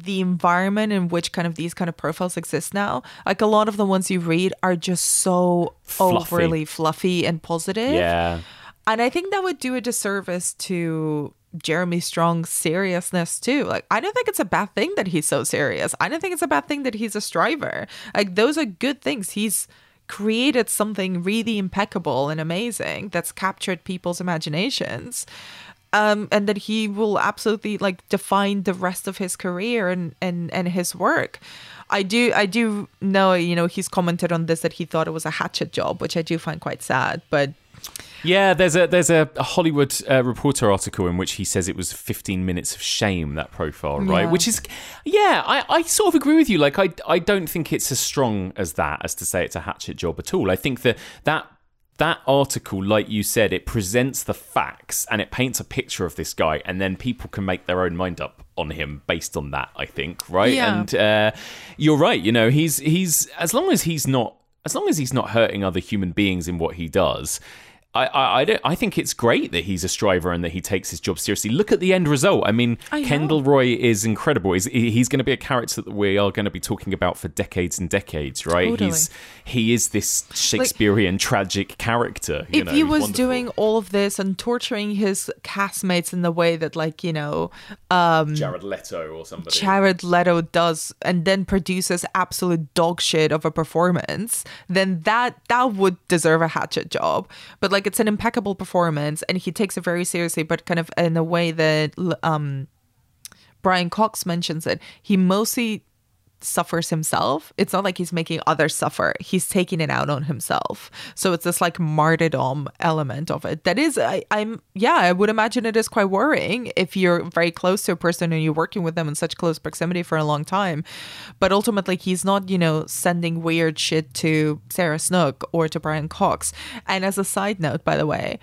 S2: the environment in which kind of these kind of profiles exist now like a lot of the ones you read are just so
S1: Fluffy.
S2: overly fluffy and positive
S1: Yeah.
S2: and I think that would do a disservice to Jeremy Strong's seriousness too. Like, I don't think it's a bad thing that he's so serious. I don't think it's a bad thing that he's a striver. Like, those are good things. He's created something really impeccable and amazing that's captured people's imaginations. Um, and that he will absolutely like define the rest of his career and, and, and his work. I do I do know you know he's commented on this that he thought it was a hatchet job, which I do find quite sad. But
S1: Yeah, there's a there's a, Hollywood uh, Reporter article in which he says it was 15 minutes of shame that profile, right?
S2: Yeah.
S1: Which is, yeah, I, I sort of agree with you. Like, I I don't think it's as strong as that as to say it's a hatchet job at all. I think that that that article, like you said, it presents the facts and it paints a picture of this guy, and then people can make their own mind up on him based on that. I think, right?
S2: Yeah.
S1: And uh, you're right. You know, he's he's as long as he's not as long as he's not hurting other human beings in what he does. I, I, I, don't, I think it's great that he's a striver and that he takes his job seriously. Look at the end result. I mean,
S2: I.
S1: Kendall Roy is incredible. He's, he's going to be a character that we are going to be talking about for decades and decades, right?
S2: Totally.
S1: He's he is this Shakespearean tragic character. You
S2: if
S1: know,
S2: he was
S1: wonderful.
S2: doing all of this and torturing his castmates in the way that like you know um
S1: Jared Leto or somebody.
S2: Jared Leto does and then produces absolute dog shit of a performance, then that that would deserve a hatchet job. But like it's an impeccable performance and he takes it very seriously, but kind of in a way that um Brian Cox mentions it. He mostly suffers himself. It's not like he's making others suffer. He's taking it out on himself. So it's this like martyrdom element of it. That is I, I'm yeah, I would imagine it is quite worrying if you're very close to a person and you're working with them in such close proximity for a long time. But ultimately he's not, you know, sending weird shit to Sarah Snook or to Brian Cox. And as a side note, by the way,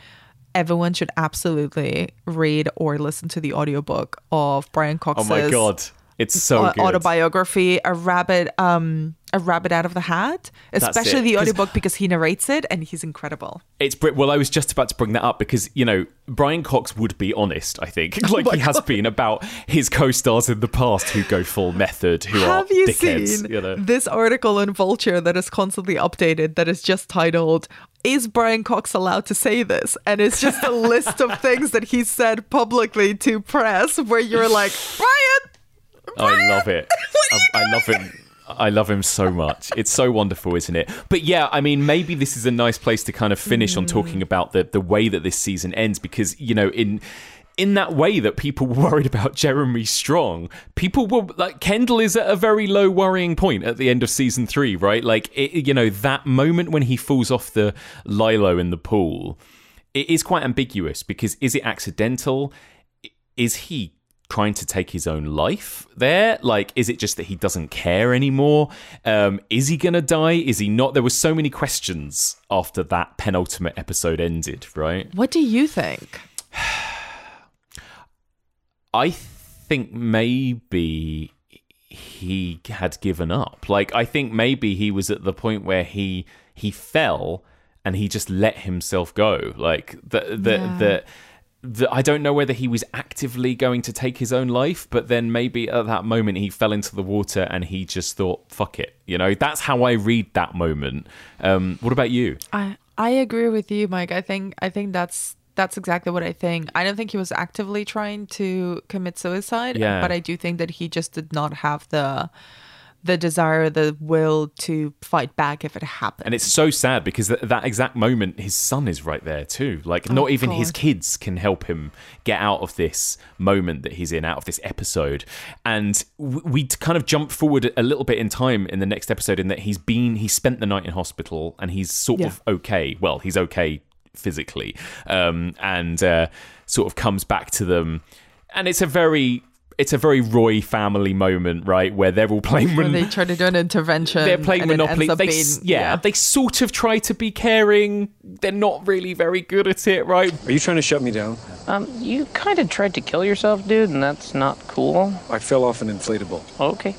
S2: everyone should absolutely read or listen to the audiobook of Brian
S1: Oh
S2: Cox's
S1: my god, it's so good.
S2: autobiography, A Rabbit um A Rabbit Out of the Hat, especially the audiobook because he narrates it and he's incredible.
S1: It's br- well, I was just about to bring that up because you know Brian Cox would be honest. I think, like
S2: my
S1: he has been about his co-stars in the past who go full method, who
S2: Have
S1: are
S2: you
S1: dickheads.
S2: seen
S1: You know,
S2: this article in Vulture that is constantly updated that is just titled is Brian Cox allowed to say this? And it's just a list of things that he said publicly to press where you're like, Brian,
S1: I love it. I, I love him. I love him so much. It's so wonderful, isn't it? But yeah, I mean, maybe this is a nice place to kind of finish on talking about the the way that this season ends because you know in. In that way that people were worried about Jeremy Strong, people were like Kendall is at a very low worrying point at the end of season three, right? Like, it, you know, that moment when he falls off the Lilo in the pool, it is quite ambiguous because is it accidental? Is he trying to take his own life there? Like, is it just that he doesn't care anymore? Um, is he going to die? Is he not? There were so many questions after that penultimate episode ended, right?
S2: what do you think?
S1: I think maybe he had given up. Like, I think maybe he was at the point where he he fell and he just let himself go. Like the the
S2: Yeah.
S1: the. The, I don't know whether he was actively going to take his own life, but then maybe at that moment he fell into the water and he just thought, "Fuck it," you know. That's how I read that moment. Um, what about you?
S2: I I agree with you, Mike. I think I think that's that's exactly what I think. I don't think he was actively trying to commit suicide,
S1: Yeah.
S2: but I do think that he just did not have the the desire, the will to fight back if it happens.
S1: And it's so sad because at that exact moment, his son is right there too. Like,
S2: Oh,
S1: not even his kids can help him get out of this moment that he's in, out of this episode. And w- we kind of jump forward a little bit in time in the next episode in that he's been, he spent the night in hospital and he's sort
S2: Yeah.
S1: of okay. Well, he's okay physically, um, and uh, sort of comes back to them. And it's a very, it's a very Roy family moment, right? Where they're all playing.
S2: where
S1: Mon-
S2: they try to do an intervention.
S1: they're playing Monopoly. They,
S2: being-
S1: s- yeah, they sort of try to be caring. They're not really very good at it, right?
S12: Are you trying to shut me down?
S13: Um, you kind of tried to kill yourself, dude, and that's not cool.
S12: I fell off an inflatable.
S13: Okay.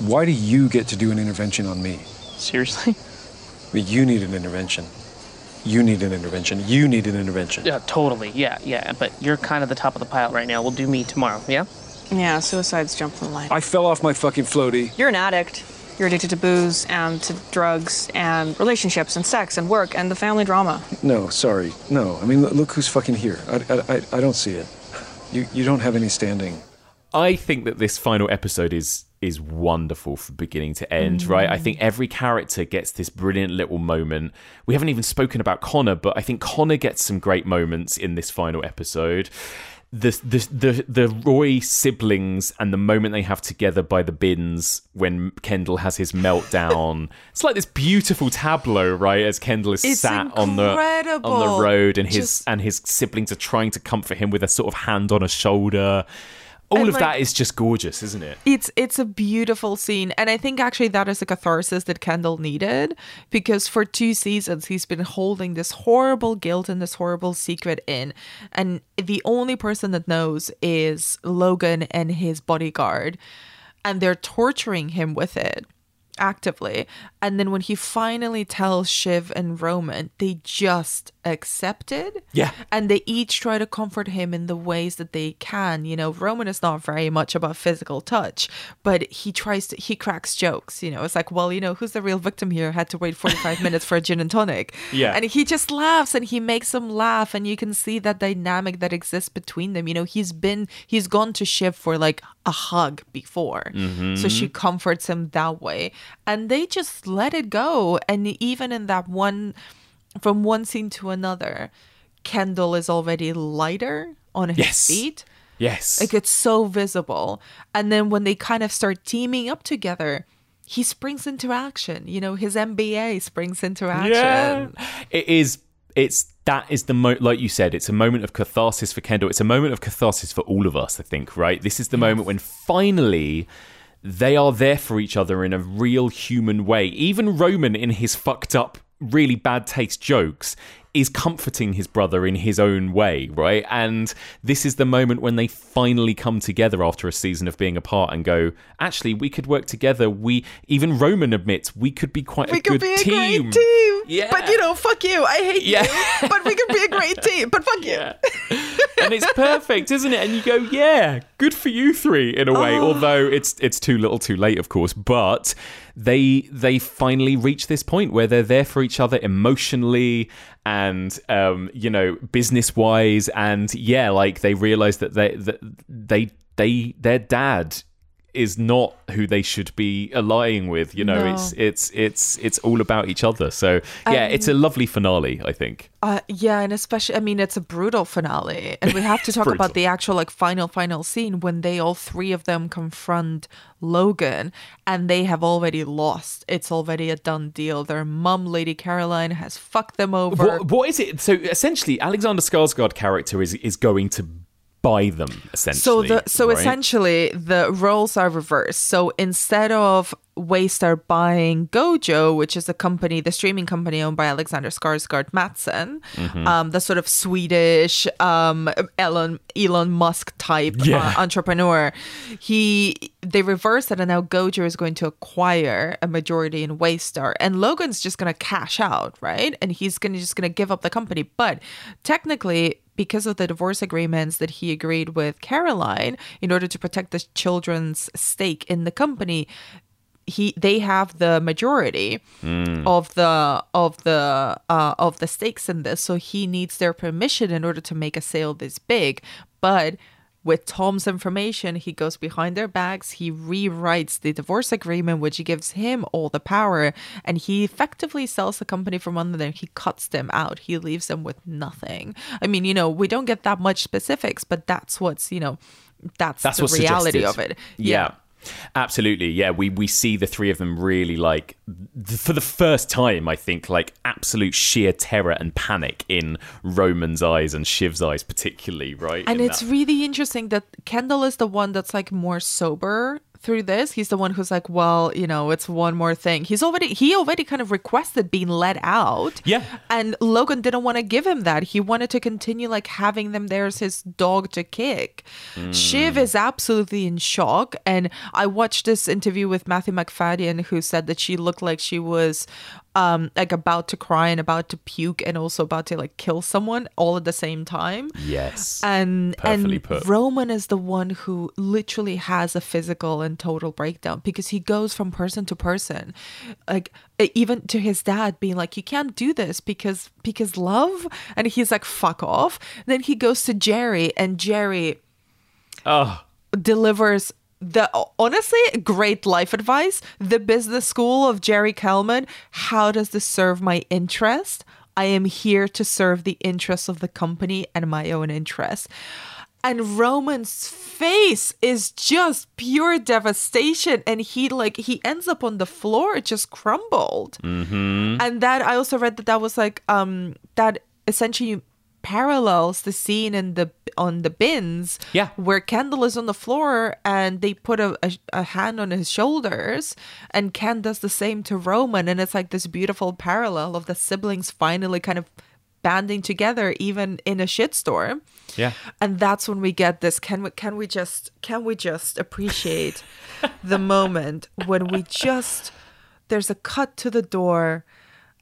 S12: Why do you get to do an intervention on me?
S13: Seriously?
S12: I mean, you need an intervention. You need an intervention. You need an intervention.
S13: Yeah, totally. Yeah, yeah. But you're kind of the top of the pile right now. We'll do me tomorrow. Yeah.
S9: Yeah, suicides jump the line.
S12: I fell off my fucking floaty.
S9: You're an addict. You're addicted to booze and to drugs and relationships and sex and work and the family drama.
S12: No, sorry. No. I mean, look, look who's fucking here. I, I, I, I don't see it. You, you don't have any standing.
S1: I think that this final episode is is wonderful from beginning to end, right? I think mm. every character gets this brilliant little moment. We haven't even spoken about Connor, but I think Connor gets some great moments in this final episode. The the the the Roy siblings and the moment they have together by the bins when Kendall has his meltdown. it's like this beautiful tableau, right? As Kendall is
S2: It's
S1: sat on the on the road and his
S2: Just-
S1: and his siblings are trying to comfort him with a sort of hand on a shoulder. All
S2: And,
S1: of
S2: like-
S1: that is just gorgeous, isn't it?
S2: It's it's a beautiful scene, and I think actually that is a catharsis that Kendall needed because for two seasons he's been holding this horrible guilt and this horrible secret in, and the only person that knows is Logan and his bodyguard, and they're torturing him with it actively. And then when he finally tells Shiv and Roman, they just accept it.
S1: Yeah.
S2: And they each try to comfort him in the ways that they can. You know, Roman is not very much about physical touch, but he tries to, he cracks jokes. You know, it's like, well, you know, who's the real victim here? Had to wait 45 minutes for a gin and tonic.
S1: Yeah.
S2: And he just laughs and he makes them laugh. And you can see that dynamic that exists between them. You know, he's been, he's gone to Shiv for like a hug before. Mm-hmm. So she comforts him that way. And they just let it go. And even in that one, from one scene to another, Kendall is already lighter on his
S1: Yes.
S2: feet.
S1: Yes.
S2: Like it's so visible. And then when they kind of start teaming up together, he springs into action. You know, his MBA springs into action. yeah.
S1: It is. It's that is the mo like you said. It's a moment of catharsis for Kendall. It's a moment of catharsis for all of us. I think. Right. This is the moment when finally they are there for each other in a real human way. Even Roman, in his fucked up, really bad taste jokes, is comforting his brother in his own way, right? And this is the moment when they finally come together after a season of being apart and go, actually, we could work together. We even Roman admits we could be quite
S2: we
S1: a
S2: could
S1: good
S2: be a
S1: team.
S2: great team.
S1: Yeah.
S2: But you know, fuck you. I hate
S1: Yeah.
S2: you. But we could be a great team. But fuck you.
S1: and it's perfect, isn't it? And you go, yeah, good for you three in a way.
S2: Oh.
S1: Although it's it's too little, too late, of course. But they they finally reach this point where they're there for each other emotionally and um, you know business wise, and yeah, like they realize that they that they they their dad is not who they should be allying with you know
S2: No.
S1: it's it's it's it's all about each other so yeah
S2: Um,
S1: it's a lovely finale i think
S2: Uh, yeah, and especially, I mean, it's a brutal finale, and we have to talk about the actual like final final scene when they all three of them confront Logan, and they have already lost. It's already a done deal. Their mum, Lady Caroline, has fucked them over.
S1: What, what is it? So essentially, Alexander Skarsgård character is is going to buy them. Essentially.
S2: So the so
S1: right?
S2: essentially the roles are reversed. So instead of Waystar buying Gojo, which is a company, the streaming company owned by Alexander Skarsgård Matsson,
S14: Mhm.
S2: um, the sort of Swedish um, Elon Elon Musk type
S14: Yeah.
S2: uh, entrepreneur, he they reversed it, and now Gojo is going to acquire a majority in Waystar, and Logan's just going to cash out, right? And he's going to just going to give up the company, but technically because of the divorce agreements that he agreed with Caroline in order to protect the children's stake in the company he they have the majority
S14: Mm.
S2: of the of the uh, of the stakes in this so he needs their permission in order to make a sale this big but with Tom's information, he goes behind their backs. He rewrites the divorce agreement, which gives him all the power, and he effectively sells the company from under them. He cuts them out. He leaves them with nothing. I mean, you know, we don't get that much specifics, but that's what's you know, that's,
S1: that's
S2: the reality
S1: suggested.
S2: of it.
S1: Yeah. Absolutely, yeah. We we see the three of them really like th- for the first time. I think like absolute sheer terror and panic in Roman's eyes and Shiv's eyes, particularly. Right,
S2: And
S1: in
S2: it's
S1: that-
S2: really interesting that Kendall is the one that's like more sober through this. He's the one who's like, well, you know, it's one more thing. He's already he already kind of requested being let out.
S1: Yeah.
S2: And Logan didn't want to give him that. He wanted to continue like having them there as his dog to kick. Hmm. Shiv is absolutely in shock. And I watched this interview with Matthew Macfadyen who said that she looked like she was um like about to cry and about to puke and also about to like kill someone all at the same time.
S1: yes,
S2: And
S1: Perfectly
S2: and
S1: put.
S2: Roman is the one who literally has a physical and total breakdown because he goes from person to person, like even to his dad being like, "You can't do this because because love," and he's like, "Fuck off." then he goes to Gerri, and Gerri
S1: oh
S2: delivers the honestly great life advice the business school of gerri kellman how does this serve my interest? I am here to serve the interests of the company and my own interests and roman's face is just pure devastation and he like he ends up on the floor just crumbled.
S1: Mm-hmm.
S2: and that I also read that that was like um that essentially parallels the scene in the on the bins
S1: Yeah.
S2: where Kendall is on the floor and they put a, a, a hand on his shoulders and Ken does the same to Roman and it's like this beautiful parallel of the siblings finally kind of banding together even in a shitstorm
S1: yeah.
S2: and that's when we get this can we can we just can we just appreciate the moment when we just there's a cut to the door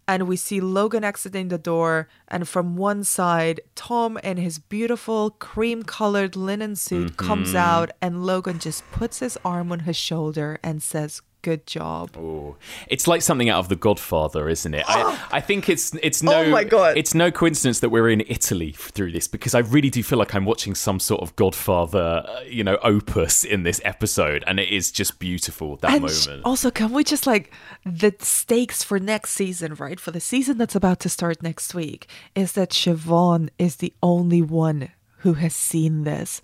S2: and we see Logan exiting the door and from one side Tom in his beautiful cream colored linen suit comes
S1: Mhm.
S2: out and Logan just puts his arm on his shoulder and says good job
S1: Oh, it's like something out of The Godfather, isn't it? I, I think it's it's no
S2: Oh my God.
S1: it's no coincidence that we're in Italy through this because I really do feel like I'm watching some sort of Godfather, uh, you know, opus in this episode, and it is just beautiful that
S2: And
S1: moment.
S2: also, can we just like the stakes for next season, right? For the season that's about to start next week, is that Siobhan is the only one who has seen this.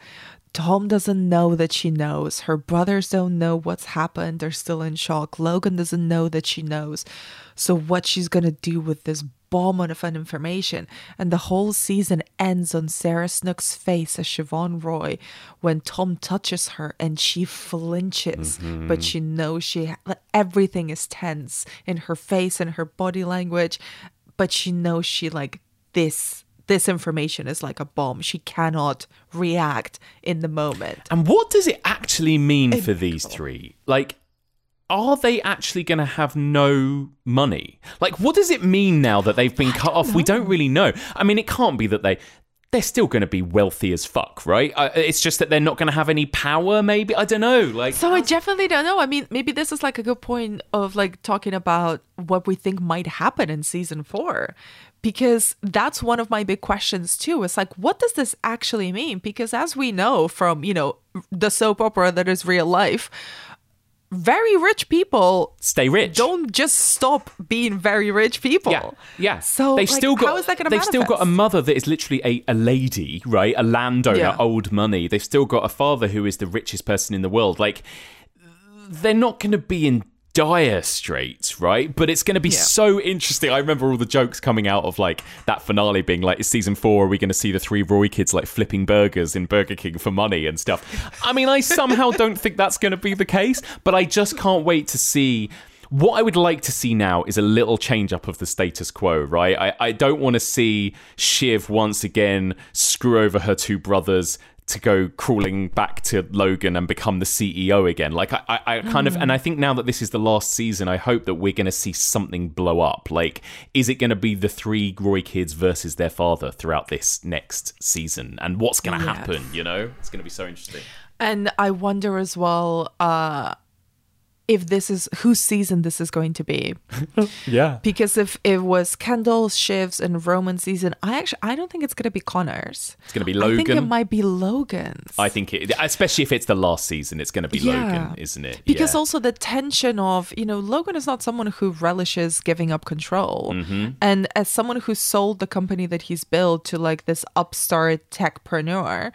S2: Tom doesn't know that she knows. Her brothers don't know what's happened. They're still in shock. Logan doesn't know that she knows. So, what she's going to do with this bomb of information. And the whole season ends on Sarah Snook's face as Siobhan Roy when Tom touches her and she flinches,
S14: Mhm.
S2: but she knows she everything is tense in her face and her body language, but she knows she like this this information is like a bomb. She cannot react in the moment.
S1: And what does it actually mean for these three? Like, are they actually going to have no money? Like, what does it mean now that they've been cut off? We don't really know. I mean, it can't be that they. They're still going to be wealthy as fuck, right? Uh, it's just that they're not going to have any power. Maybe I don't know. Like,
S2: So I definitely don't know. I mean, maybe this is like a good point of like talking about what we think might happen in season four. Because that's one of my big questions too. It's like, what does this actually mean? Because as we know from, you know, the soap opera that is real life, very rich people
S1: stay rich.
S2: Don't just stop being very rich people.
S1: Yeah, yeah.
S2: So
S1: they've
S2: like,
S1: still got
S2: how is that
S1: they've still got a mother that is literally a, a lady, right? A landowner,
S2: Yeah.
S1: old money. They've still got a father who is the richest person in the world. Like they're not going to be in dire straits, right? But it's going to be
S2: Yeah.
S1: so interesting. I remember all the jokes coming out of like that finale being like, "Is season four? Are we going to see the three Roy kids like flipping burgers in Burger King for money and stuff?" I mean, I somehow don't think that's going to be the case, but I just can't wait to see. What I would like to see now is a little change up of the status quo, right? I, I don't want to see Shiv once again screw over her two brothers to go crawling back to Logan and become the CEO again. Like I, I, I kind of,
S2: Mm.
S1: and I think now that this is the last season, I hope that we're going to see something blow up. Like, is it going to be the three Roy kids versus their father throughout this next season? And what's going to happen? You know, it's going to be so interesting.
S2: And I wonder as well uh, if this is whose season this is going to be.
S1: Yeah.
S2: Because if it was Kendall, Shiv's, and Roman season, I actually I don't think it's going to be Connor's.
S1: It's going to be Logan.
S2: I think it might be Logan's.
S1: I think it, especially if it's the last season, it's going to be
S2: Yeah.
S1: Logan, isn't it?
S2: Because
S1: Yeah.
S2: also the tension of, you know, Logan is not someone who relishes giving up control.
S1: Mhm.
S2: And as someone who sold the company that he's built to like this upstart techpreneur,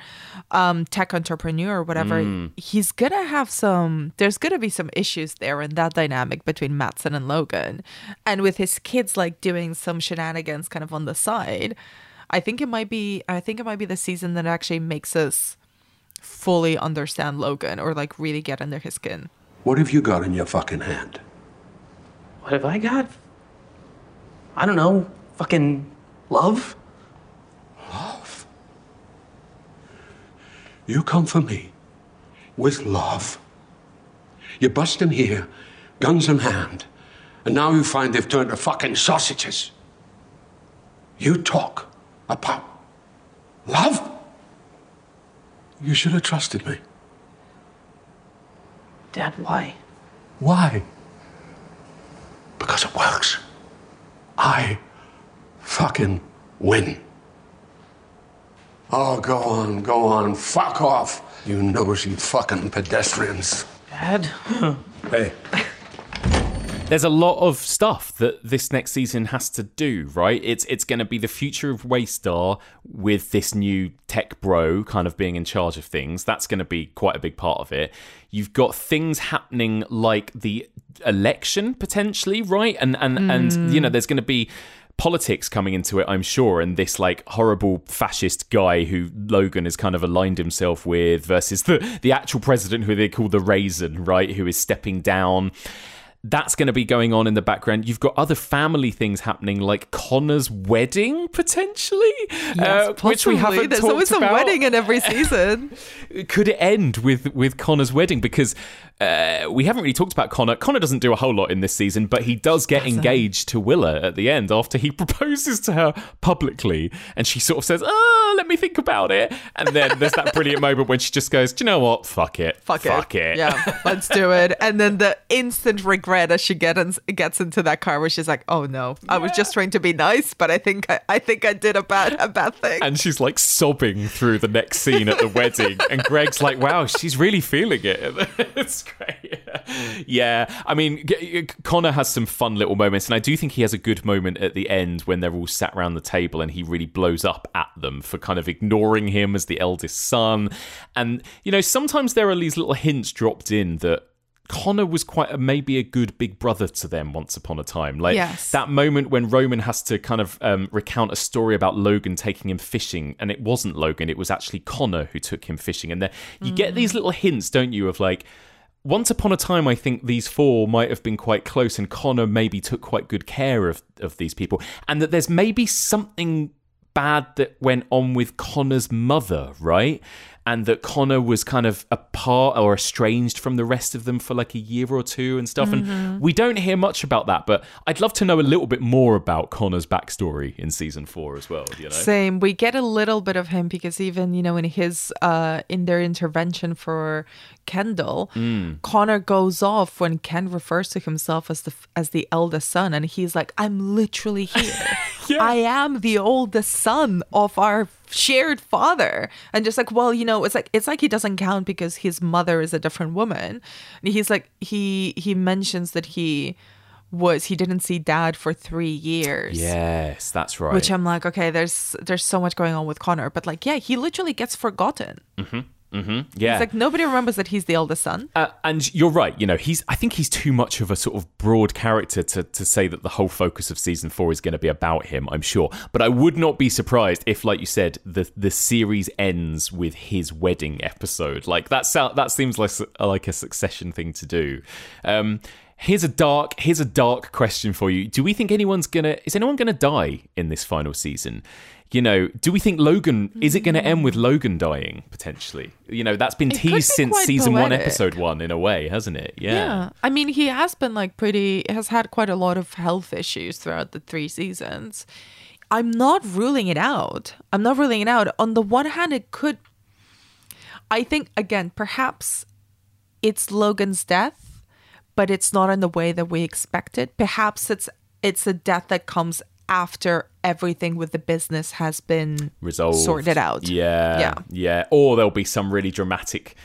S2: um, tech entrepreneur, whatever,
S1: Mm.
S2: he's gonna have some there's gonna be some issues there in that dynamic between Matsson and Logan. And with his kids like doing some shenanigans kind of on the side, I think it might be I think it might be the season that actually makes us fully understand Logan or like really get under his skin.
S4: What have you got in your fucking hand?
S3: What have I got? I don't know. Fucking love?
S4: Love? You come for me with love. You bust in here, guns in hand, and now you find they've turned to fucking sausages. You talk about love? You should have trusted me.
S3: Dad, why?
S4: Why? Because it works. I fucking win. Oh, go on, go on. Fuck off, you nosy fucking pedestrians.
S3: Dad?
S4: hey,
S1: there's a lot of stuff that this next season has to do, right? It's it's going to be the future of Waystar with this new tech bro kind of being in charge of things. That's going to be quite a big part of it. You've got things happening like the election potentially, right? And and and you hmm. know, there's going to be politics coming into it, I'm sure, and this like horrible fascist guy who Logan has kind of aligned himself with versus the the actual president who they call the raisin, right? Who is stepping down. That's going to be going on in the background. You've got other family things happening, like Connor's wedding potentially, uh, which we haven't
S2: There's always a
S1: about.
S2: wedding in every season.
S1: Could it end with with Connor's wedding? Because uh, we haven't really talked about Connor. Connor doesn't do a whole lot in this season, but he does get engaged to Willa at the end after he proposes to her publicly, and she sort of says, "Oh, Ah, let me think about it." And then there's that brilliant moment when she just goes, "Do you know what? Fuck it.
S2: Fuck,
S1: Fuck
S2: it.
S1: it.
S2: Yeah, let's do it. And then the instant regret as she gets gets into that car where she's like, "Oh no, I was just trying to be nice, but I think I, I think I did a bad a bad thing."
S1: And she's like sobbing through the next scene at the wedding. And Greg's like, wow, she's really feeling it. it's great. Yeah. I mean, Connor has some fun little moments. And I do think he has a good moment at the end when they're all sat around the table and he really blows up at them for kind of ignoring him as the eldest son. And, you know, sometimes there are these little hints dropped in that. Connor was quite a, maybe a good big brother to them once upon a time. Like
S2: Yes.
S1: that moment when Roman has to kind of um, recount a story about Logan taking him fishing, and it wasn't Logan, it was actually Connor who took him fishing. And there, you get these little hints, don't you, of like, once upon a time, I think these four might have been quite close, and Connor maybe took quite good care of, of these people, and that there's maybe something bad that went on with Connor's mother, right? And that Connor was kind of apart or estranged from the rest of them for like a year or two and stuff.
S2: Mhm.
S1: And we don't hear much about that, but I'd love to know a little bit more about Connor's backstory in season four as well. You know,
S2: Same. We get a little bit of him because even you know in his uh in their intervention for Kendall,
S1: Mm.
S2: Connor goes off when Ken refers to himself as the as the eldest son, and he's like, "I'm literally here. I am the oldest son of our shared father." And just like, well, you know, it's like it's like he doesn't count because his mother is a different woman. And he's like, he he mentions that he was he didn't see dad for three years.
S1: Yes, that's right.
S2: Which I'm like, okay, there's there's so much going on with Connor, but like, yeah, he literally gets forgotten.
S1: hmm hmm Yeah.
S2: It's like nobody remembers that he's the eldest son.
S1: Uh, and you're right. You know, he's. I think he's too much of a sort of broad character to to say that the whole focus of season four is going to be about him. I'm sure, but I would not be surprised if, like you said, the the series ends with his wedding episode. Like that sound that seems like like a succession thing to do. Um, here's a dark here's a dark question for you. Do we think anyone's gonna is anyone gonna die in this final season? You know, do we think Logan is it going to end with hmm. Logan dying potentially? You know, that's been
S2: It
S1: teased
S2: be
S1: since season one, episode one, in a way, hasn't it? Yeah.
S2: I mean, he has been like pretty, has had quite a lot of health issues throughout the three seasons. I'm not ruling it out. I'm not ruling it out. On the one hand, it could, I think, again, perhaps it's Logan's death, but it's not in the way that we expected. Perhaps it's it's a death that comes after everything with the business has been
S1: Resolved.
S2: sorted out.
S1: Yeah.
S2: Yeah.
S1: Yeah. Or there'll be some really dramatic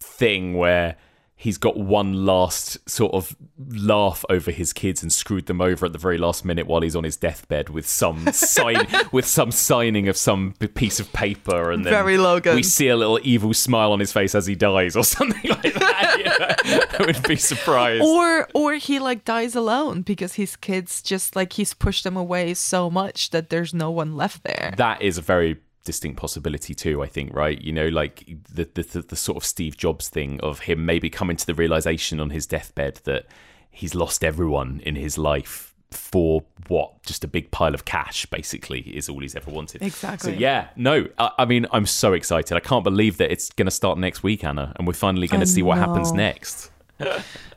S1: thing where he's got one last sort of laugh over his kids and screwed them over at the very last minute while he's on his deathbed with some sign with some signing of some piece of paper and then
S2: Very Logan.
S1: we see a little evil smile on his face as he dies or something like that you know? I would be surprised
S2: Or or he like dies alone because his kids just like he's pushed them away so much that there's no one left there.
S1: that is a very distinct possibility too i think right? You know like the, the the the sort of steve jobs thing of him maybe coming to the realization on his deathbed that he's lost everyone in his life for what? Just a big pile of cash basically is all he's ever wanted.
S2: Exactly.
S1: so yeah no I, I mean i'm so excited. I can't believe that it's going to start next week anna and we're finally going to see what happens next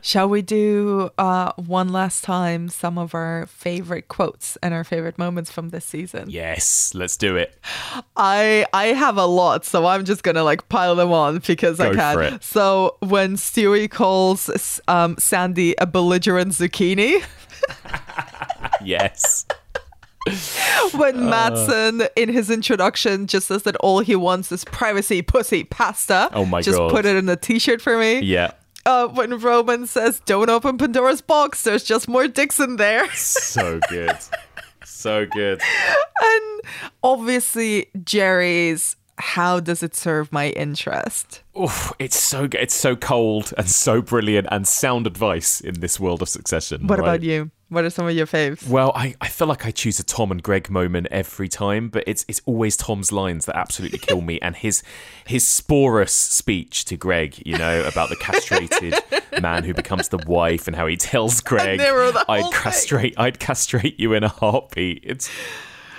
S2: Shall we do uh one last time some of our favorite quotes and our favorite moments from this season?
S1: yes let's do it
S2: I I have a lot, so I'm just gonna like pile them on because I can. So when Stewy calls um, Sandy a belligerent zucchini,
S1: yes
S2: when
S1: Uh.
S2: Matsson in his introduction just says that all he wants is privacy, pussy, pasta.
S1: Oh my
S2: just
S1: God.
S2: put it in a t-shirt for me.
S1: yeah
S2: Uh, when Roman says, "Don't open Pandora's box," there's just more dicks in there.
S1: so good so good
S2: and obviously Gerri's how does it serve my interest?
S1: Oof, it's so good. It's so cold and so brilliant and sound advice in this world of succession.
S2: What
S1: right?
S2: about you? What are some of your faves?
S1: Well, I, I feel like I choose a Tom and Greg moment every time, but it's it's always Tom's lines that absolutely kill me, and his his Sporus speech to Greg, you know, about the castrated man who becomes the wife, and how he tells Greg,
S2: Nero the whole
S1: "I'd castrate, I'd castrate you in a heartbeat." It's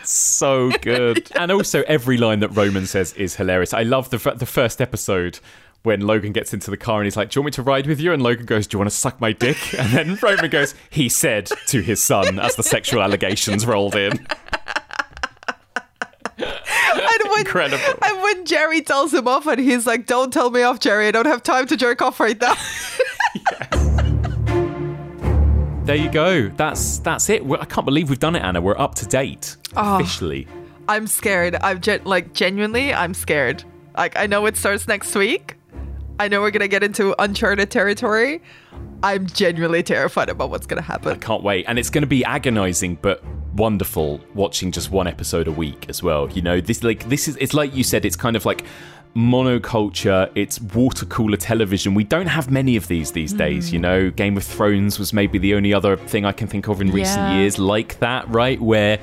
S1: so good. and also, every line that Roman says is hilarious. I love the the first episode when Logan gets into the car and he's like, "Do you want me to ride with you?" And Logan goes, "Do you want to suck my dick?" And then Roman goes, "He said" to his son as the sexual allegations rolled in.
S2: and when,
S1: Incredible.
S2: And when Gerri tells him off, and he's like, "Don't tell me off, Gerri. I don't have time to jerk off right now."
S1: There you go. That's that's it. We're, I can't believe we've done it, Anna. We're up to date
S2: Oh.
S1: officially.
S2: I'm scared. I'm gen- like genuinely, I'm scared. Like I know it starts next week. I know we're gonna get into uncharted territory. I'm genuinely terrified about what's gonna happen.
S1: I can't wait. And it's going to be agonizing, but wonderful watching just one episode a week as well. You know, this like this is it's like you said. It's kind of like monoculture. It's water cooler television. We don't have many of these these mm. days. You know, Game of Thrones was maybe the only other thing I can think of in recent
S2: Yeah.
S1: years like that. Right where.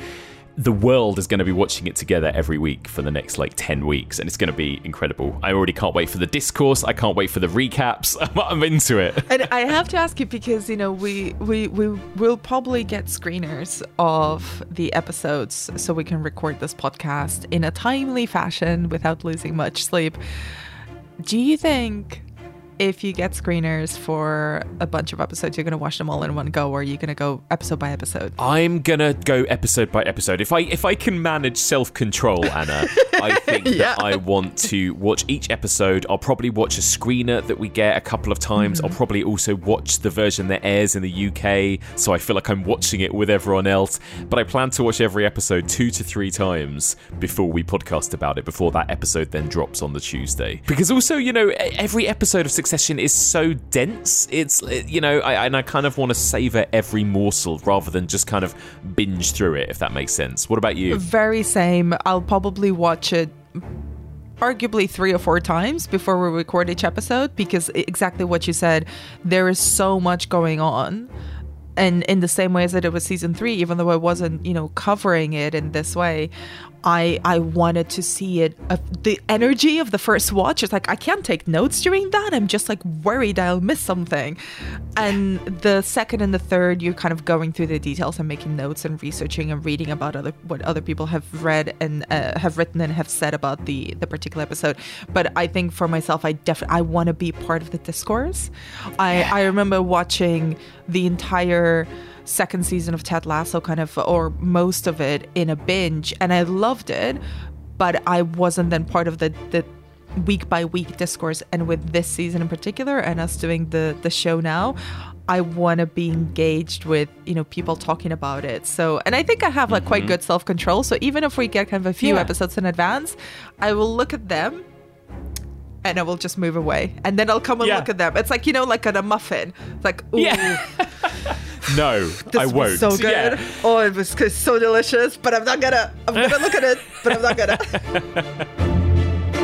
S1: The world is going to be watching it together every week for the next like 10 weeks and it's going to be incredible. I already can't wait for the discourse. I can't wait for the recaps. I'm, I'm into it.
S2: And I have to ask you because you know we we we will probably get screeners of the episodes so we can record this podcast in a timely fashion without losing much sleep. Do you think if you get screeners for a bunch of episodes, you're going to watch them all in one go, or are you going to go episode by episode?
S1: I'm gonna go episode by episode. If I if I can manage self control, Anna, I think
S2: Yeah.
S1: that I want to watch each episode. I'll probably watch a screener that we get a couple of times.
S2: Mm-hmm.
S1: I'll probably also watch the version that airs in the UK, so I feel like I'm watching it with everyone else. But I plan to watch every episode two to three times before we podcast about it. Before that episode then drops on the Tuesday, because also you know every episode of Succession is so dense. It's you know, I, and I kind of want to savor every morsel rather than just kind of binge through it. If that makes sense. What about you?
S2: Very same. I'll probably watch it arguably three or four times before we record each episode because exactly what you said, there is so much going on. And in the same way as I did with season three, even though I wasn't, you know, covering it in this way, I I wanted to see it. Uh, the energy of the first watch is like I can't take notes during that. I'm just like worried I'll miss something. And the second and the third, you're kind of going through the details and making notes and researching and reading about other what other people have read and uh, have written and have said about the the particular episode. But I think for myself, I definitely I want to be part of the discourse. I I remember watching the entire second season of Ted Lasso, kind of or most of it in a binge, and I loved it. But I wasn't then part of the the week by week discourse and with this season in particular and us doing the the show now i want to be engaged with you know people talking about it so and i think i have like quite
S1: Mhm.
S2: good self-control so even if we get kind of a few
S1: Yeah.
S2: episodes in advance i will look at them and i will just move away. And then i'll come and
S1: Yeah.
S2: look at them. It's like you know like at a muffin. It's like ooh.
S1: No,
S2: this
S1: I
S2: was
S1: won't.
S2: so good.
S1: Yeah.
S2: oh it was so delicious but i'm not gonna i'm gonna look at it but i'm not gonna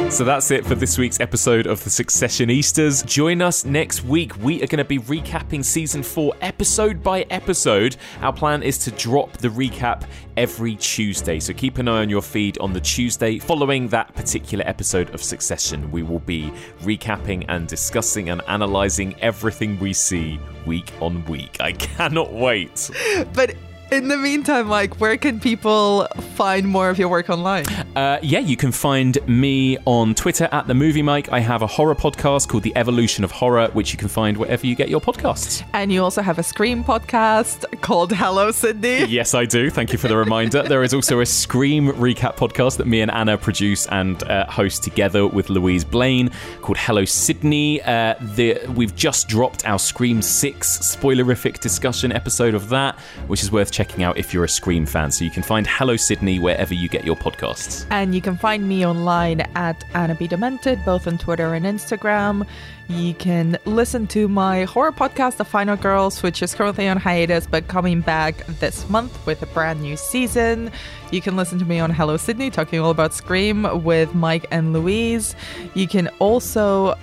S1: So that's it for this week's episode of the Successionistas. Join us next week. We are going to be recapping season four episode by episode. Our plan is to drop the recap every Tuesday. So keep an eye on your feed on the Tuesday following that particular episode of Succession. We will be recapping and discussing and analysing everything we see week on week. I cannot wait.
S2: but in the meantime mike where can people find more of your work online
S1: Uh, yeah, you can find me on Twitter at the Movie Mike. I have a horror podcast called The Evolution of Horror, which you can find wherever you get your podcasts.
S2: And you also have a Scream podcast called Hello Sidney.
S1: Yes, I do. Thank you for the reminder. There is also a Scream recap podcast that me and Anna produce and uh, host together with Louise Blain called Hello Sidney. Uh, the, we've just dropped our Scream 6 spoilerific discussion episode of that, which is worth checking out if you're a Scream fan. So you can find Hello Sidney wherever you get your podcasts.
S2: And you can find me online at Anna B. Demented, both on Twitter and Instagram. You can listen to my horror podcast, The Final Girls, which is currently on hiatus but coming back this month with a brand new season. You can listen to me on Hello Sidney, talking all about Scream with Mike and Louise. You can also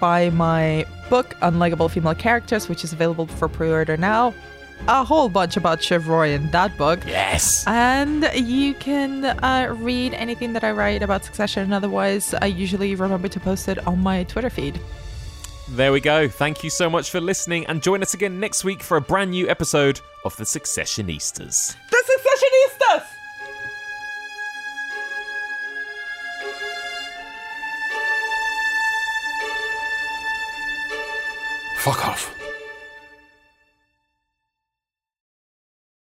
S2: buy my book, Unlikable Female Characters, which is available for pre order now. A whole bunch about Shiv Roy in that book.
S1: Yes.
S2: And you can uh, read anything that I write about Succession. Otherwise, I usually remember to post it on my Twitter feed.
S1: There we go. Thank you so much for listening and join us again next week for a brand new episode of the Successionistas.
S2: The Successionistas!
S4: Fuck off.